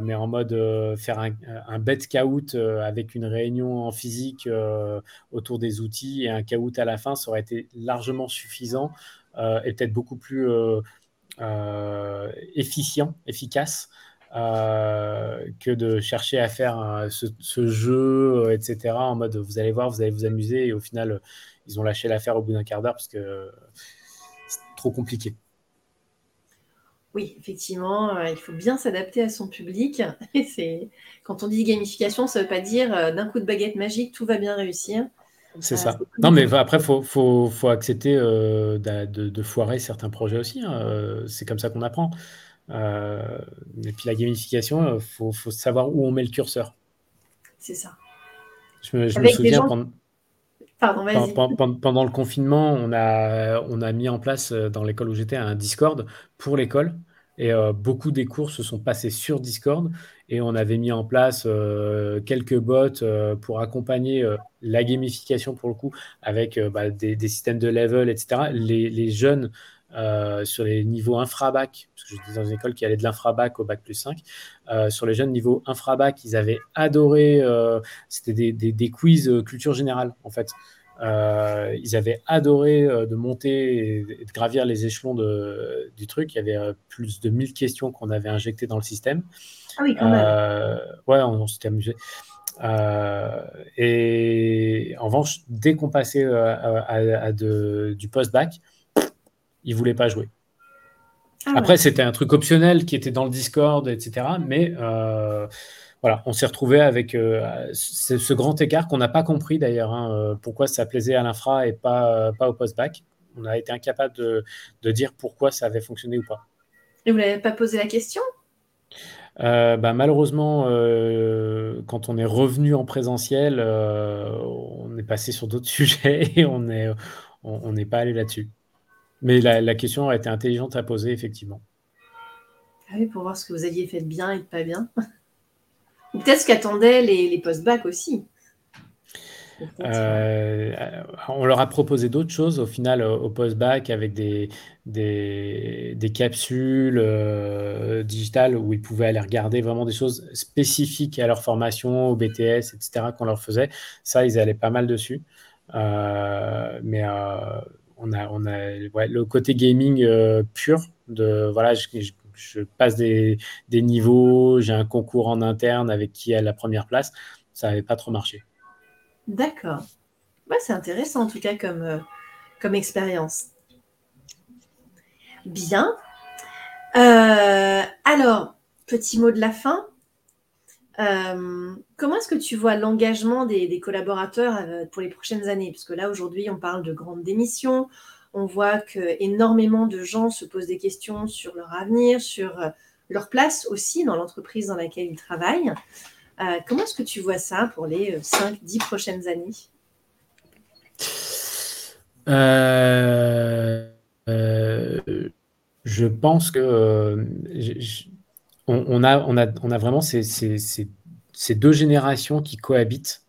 mais en mode faire un, un bet count avec une réunion en physique autour des outils et un count à la fin, ça aurait été largement suffisant et peut-être beaucoup plus efficient, efficace. Que de chercher à faire ce, ce, jeu, etc. En mode vous allez voir, vous allez vous amuser et au final ils ont lâché l'affaire au bout d'un quart d'heure parce que trop compliqué. Oui, effectivement, euh, il faut bien s'adapter à son public. Et c'est quand on dit gamification, ça ne veut pas dire euh, d'un coup de baguette magique, tout va bien réussir. C'est ça. Euh, non, mais après, il faut, faut, faut, accepter de, de, foirer certains projets aussi. Hein. C'est comme ça qu'on apprend. Et puis la gamification, il faut, faut, savoir où on met le curseur. C'est ça. Je me, je me souviens pendant, le confinement, on a, on a mis en place euh, dans l'école où j'étais un Discord pour l'école. Et euh, beaucoup des cours se sont passés sur Discord. Et on avait mis en place euh, quelques bots pour accompagner la gamification pour le coup, avec bah, des, systèmes de level, etc. Les, jeunes sur les niveaux infrabac, parce que j'étais dans une école qui allait de l'infrabac au bac plus 5, sur les jeunes niveaux infrabac, ils avaient adoré, c'était des, des, quiz culture générale en fait. Euh, ils avaient adoré euh, de monter et de gravir les échelons de, du truc. Il y avait euh, plus de 1000 questions qu'on avait injectées dans le système. Ah oui, quand même. ouais, on, s'était amusé. et en revanche, dès qu'on passait à, du post-bac, ils ne voulaient pas jouer. Ah Après, c'était un truc optionnel qui était dans le Discord, etc. Mais voilà, on s'est retrouvé avec euh, ce, grand écart qu'on n'a pas compris d'ailleurs, hein, euh, pourquoi ça plaisait à l'infra et pas, euh, pas au post-bac. On a été incapable de, dire pourquoi ça avait fonctionné ou pas. Et vous n'avez pas posé la question? Bah, malheureusement, quand on est revenu en présentiel, on est passé sur d'autres sujets et on n'est on, pas allé là-dessus. Mais la, la, question a été intelligente à poser, effectivement. Ah oui, pour voir ce que vous aviez fait de bien et de pas bien. Peut-être ce qu'attendaient les, post-bac aussi. Euh, on leur a proposé d'autres choses au final au post-bac avec des, des, capsules euh, digitales où ils pouvaient aller regarder vraiment des choses spécifiques à leur formation, au BTS, etc. qu'on leur faisait. Ça, ils allaient pas mal dessus. Euh, mais on a, le côté gaming pur de voilà, je, passe des, niveaux, j'ai un concours en interne avec qui a la première place. Ça n'avait pas trop marché. D'accord. c'est intéressant en tout cas comme, euh, expérience. Bien. Euh, alors, petit mot de la fin. Euh, comment est-ce que tu vois l'engagement des, collaborateurs pour les prochaines années? Parce que là, aujourd'hui, on parle de grandes démissions, on voit que énormément de gens se posent des questions sur leur avenir, sur euh, leur place aussi dans l'entreprise dans laquelle ils travaillent. Euh, comment est-ce que tu vois ça pour les 5-10 euh, prochaines années? Je pense que on, a, vraiment ces, deux générations qui cohabitent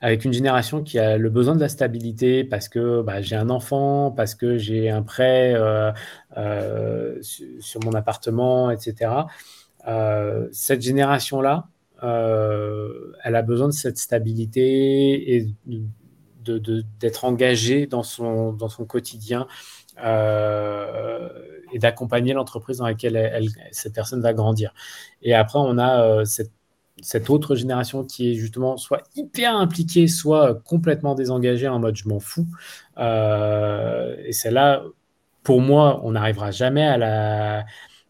avec une génération qui a le besoin de la stabilité parce que bah, j'ai un enfant, parce que j'ai un prêt euh, euh, sur mon appartement, etc. Euh, cette génération-là, elle a besoin de cette stabilité et d'être engagée dans son quotidien et d'accompagner l'entreprise dans laquelle cette personne va grandir. Et après, on a cette cette autre génération qui est justement soit hyper impliquée, soit complètement désengagée en mode je m'en fous. Euh, et celle-là, pour moi, on n'arrivera jamais à la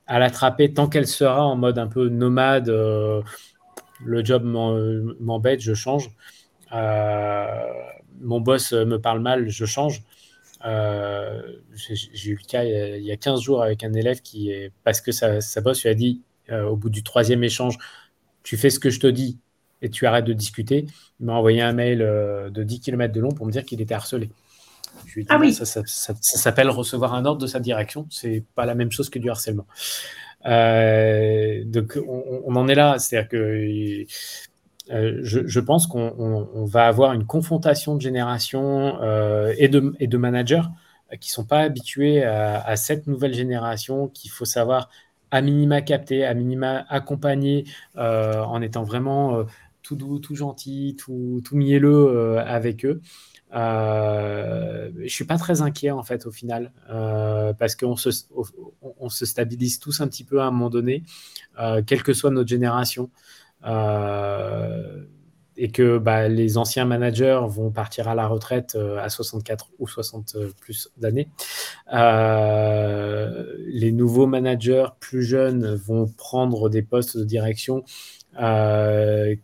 à l'attraper tant qu'elle sera en mode un peu nomade. Euh, le job m'embête, je change. Euh, mon boss me parle mal, je change. J'ai eu le cas il y a 15 jours avec un élève qui, est, parce que sa, sa boss lui a dit au bout du troisième échange, tu fais ce que je te dis et tu arrêtes de discuter. Il m'a envoyé un mail euh, de 10 km de long pour me dire qu'il était harcelé. Je lui ai dit, ah oui. ça, s'appelle recevoir un ordre de sa direction. C'est pas la même chose que du harcèlement. Euh, donc, on, en est là. C'est-à-dire que euh, je, pense qu'on va avoir une confrontation de générations euh, et, de, managers qui ne sont pas habitués à, cette nouvelle génération qu'il faut savoir à minima capter, à minima accompagner en étant vraiment tout doux, tout gentil, tout, mielleux avec eux. Euh, je suis pas très inquiet en fait au final euh, parce qu'on se, stabilise tous un petit peu à un moment donné, euh, quelle que soit notre génération, euh, et que bah, les anciens managers vont partir à la retraite à 64 ou 60 plus d'années. les nouveaux managers plus jeunes vont prendre des postes de direction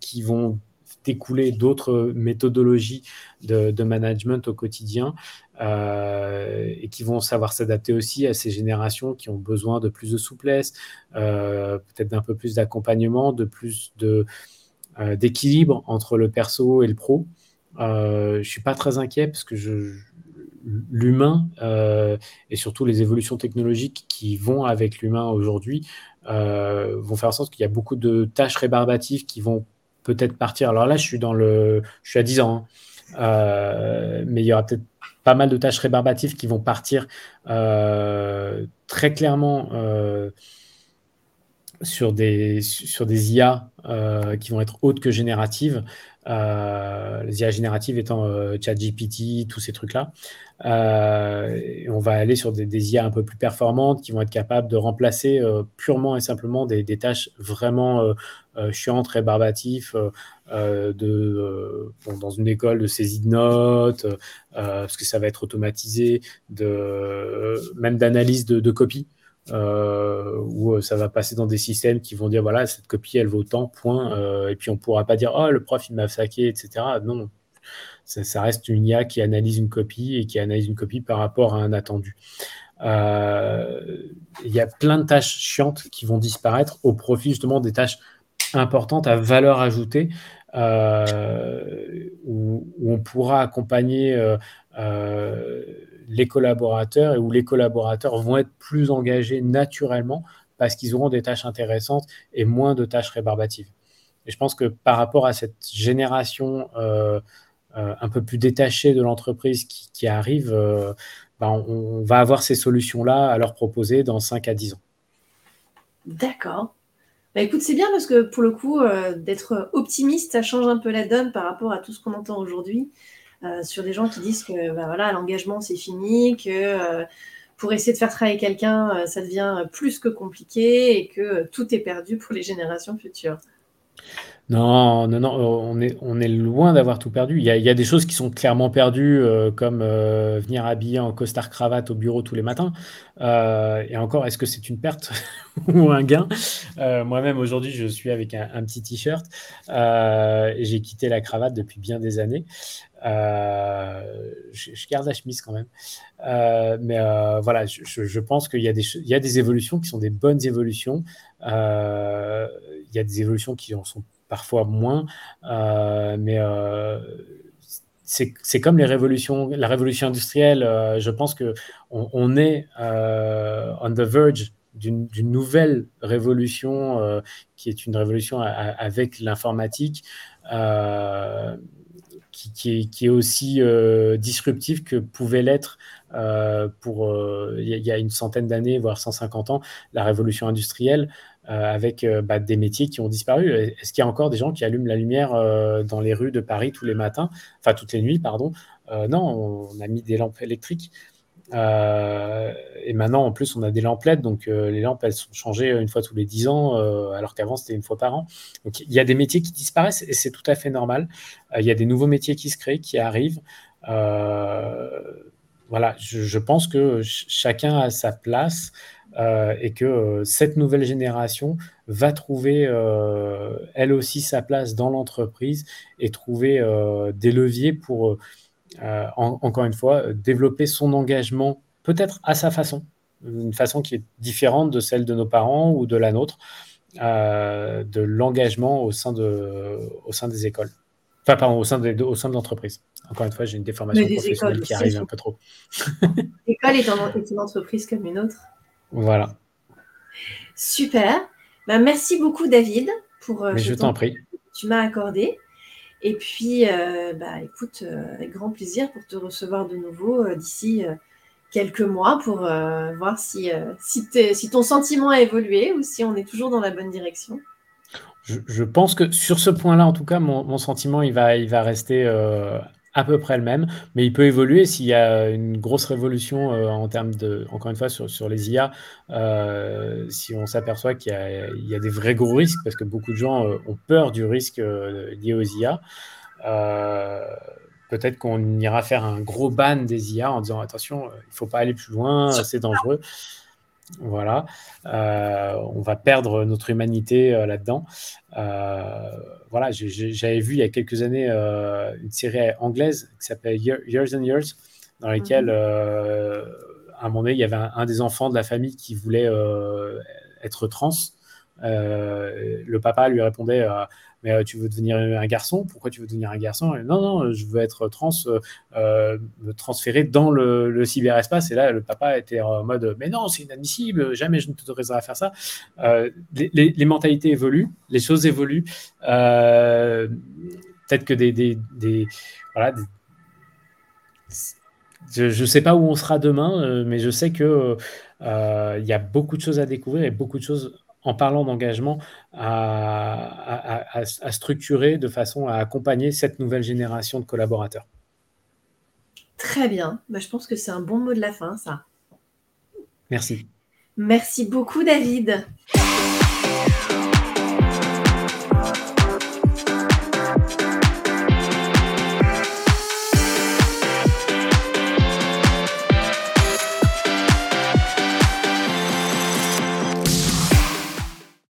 qui vont découler d'autres méthodologies de, management au quotidien euh, et qui vont savoir s'adapter aussi à ces générations qui ont besoin de plus de souplesse, euh, peut-être d'un peu plus d'accompagnement, de plus de, euh, d'équilibre entre le perso et le pro. je ne suis pas très inquiet parce que je, l'humain et surtout les évolutions technologiques qui vont avec l'humain aujourd'hui vont faire en sorte qu'il y a beaucoup de tâches rébarbatives qui vont peut-être partir. Alors là, je suis dans le, je suis à 10 ans, hein. mais il y aura peut-être pas mal de tâches rébarbatives qui vont partir euh, très clairement euh, sur des sur des IA qui vont être hautes que génératives. les IA génératives étant ChatGPT, tous ces trucs-là. et on va aller sur des, des, IA un peu plus performantes qui vont être capables de remplacer purement et simplement des, des tâches vraiment euh, chiant, très barbatif, euh, euh, de, dans une école de saisie de notes, parce que ça va être automatisé, de, même d'analyse de, de copies. Euh, où ça va passer dans des systèmes qui vont dire voilà cette copie elle vaut tant point. Euh, et puis on pourra pas dire oh le prof il m'a saqué etc non. Ça, ça, reste une IA qui analyse une copie et qui analyse une copie par rapport à un attendu. Il y a plein de tâches chiantes qui vont disparaître au profit justement des tâches importante à valeur ajoutée euh, où, on pourra accompagner euh, euh, les collaborateurs et où les collaborateurs vont être plus engagés naturellement parce qu'ils auront des tâches intéressantes et moins de tâches rébarbatives. Et je pense que par rapport à cette génération un peu plus détachée de l'entreprise qui, arrive, ben, on, va avoir ces solutions-là à leur proposer dans 5 à 10 ans. D'accord. Bah, écoute, c'est bien parce que pour le coup, euh, d'être optimiste, ça change un peu la donne par rapport à tout ce qu'on entend aujourd'hui euh, sur des gens qui disent que bah, voilà, l'engagement c'est fini, que euh, pour essayer de faire travailler quelqu'un, ça devient plus que compliqué et que tout est perdu pour les générations futures. Non, non, non, on est, on est loin d'avoir tout perdu. Il y, a, des choses qui sont clairement perdues, euh, comme euh, venir habillé en costard cravate au bureau tous les matins. Euh, et encore, est-ce que c'est une perte ou un gain? Moi-même, aujourd'hui, je suis avec un, petit t-shirt j'ai quitté la cravate depuis bien des années. Je, garde la chemise quand même. mais voilà, je, pense qu'il y, y a des évolutions qui sont des bonnes évolutions. il y a des évolutions qui en sont parfois moins, euh, mais euh, c'est comme les révolutions, la révolution industrielle. Euh, je pense que on, est on the verge d'une nouvelle révolution qui est une révolution avec l'informatique. Qui, est, aussi disruptif que pouvait l'être pour il y, a une centaine d'années, voire 150 ans, la révolution industrielle. Euh, avec euh, bah, des métiers qui ont disparu. Est-ce qu'il y a encore des gens qui allument la lumière euh, dans les rues de Paris tous les matins, enfin toutes les nuits, pardon? Non, on a mis des lampes électriques. Et maintenant, en plus, on a des lampes LED, donc les lampes, elles sont changées une fois tous les 10 ans, alors qu'avant, c'était une fois par an. Donc, il y a des métiers qui disparaissent et c'est tout à fait normal. il y a des nouveaux métiers qui se créent, qui arrivent. voilà, je, pense que chacun a sa place. Euh, et que euh, cette nouvelle génération va trouver euh, elle aussi sa place dans l'entreprise et trouver des leviers pour, encore une fois, développer son engagement peut-être à sa façon, une façon qui est différente de celle de nos parents ou de la nôtre, de l'engagement au, sein de, au sein des écoles. Enfin, pardon, au sein de, au sein de l'entreprise. Encore une fois, j'ai une déformation professionnelle qui arrive un peu trop. L'école est, est, une entreprise comme une autre. Voilà. Super. Ben, merci beaucoup, David, pour euh, Mais je t'en prie. Tu m'as accordé. Et puis, euh, bah, écoute, euh, avec grand plaisir pour te recevoir de nouveau d'ici quelques mois pour voir si, si, si, ton sentiment a évolué ou si on est toujours dans la bonne direction. Je, pense que sur ce point-là, en tout cas, mon, sentiment, il va, il va rester à peu près le même, mais il peut évoluer s'il y a une grosse révolution euh, en termes de, encore une fois, sur, sur les IA, euh, si on s'aperçoit qu'il y, y, a des vrais gros risques, parce que beaucoup de gens euh, ont peur du risque lié aux IA. Peut-être qu'on ira faire un gros ban des IA en disant attention, il ne faut pas aller plus loin, c'est dangereux. Voilà, on va perdre notre humanité là-dedans. voilà, j'avais vu il y a quelques années une série anglaise qui s'appelle Years and Years, dans laquelle, mhm. à un moment donné, il y avait un, des enfants de la famille qui voulait être trans. le papa lui répondait mais euh, tu veux devenir un garçon? Pourquoi tu veux devenir un garçon? Non, non, je veux être trans, euh, euh, me transférer dans le, cyberespace. Et là, le papa était en mode, mais non, c'est inadmissible, jamais je ne t'autoriserai à faire ça. Les, mentalités évoluent, les choses évoluent. Peut-être que des, des, voilà, je ne sais pas où on sera demain, mais je sais que il y a beaucoup de choses à découvrir et beaucoup de choses en parlant d'engagement, à, structurer de façon à accompagner cette nouvelle génération de collaborateurs. Très bien. Bah, je pense que c'est un bon mot de la fin, ça. Merci. Merci beaucoup, David.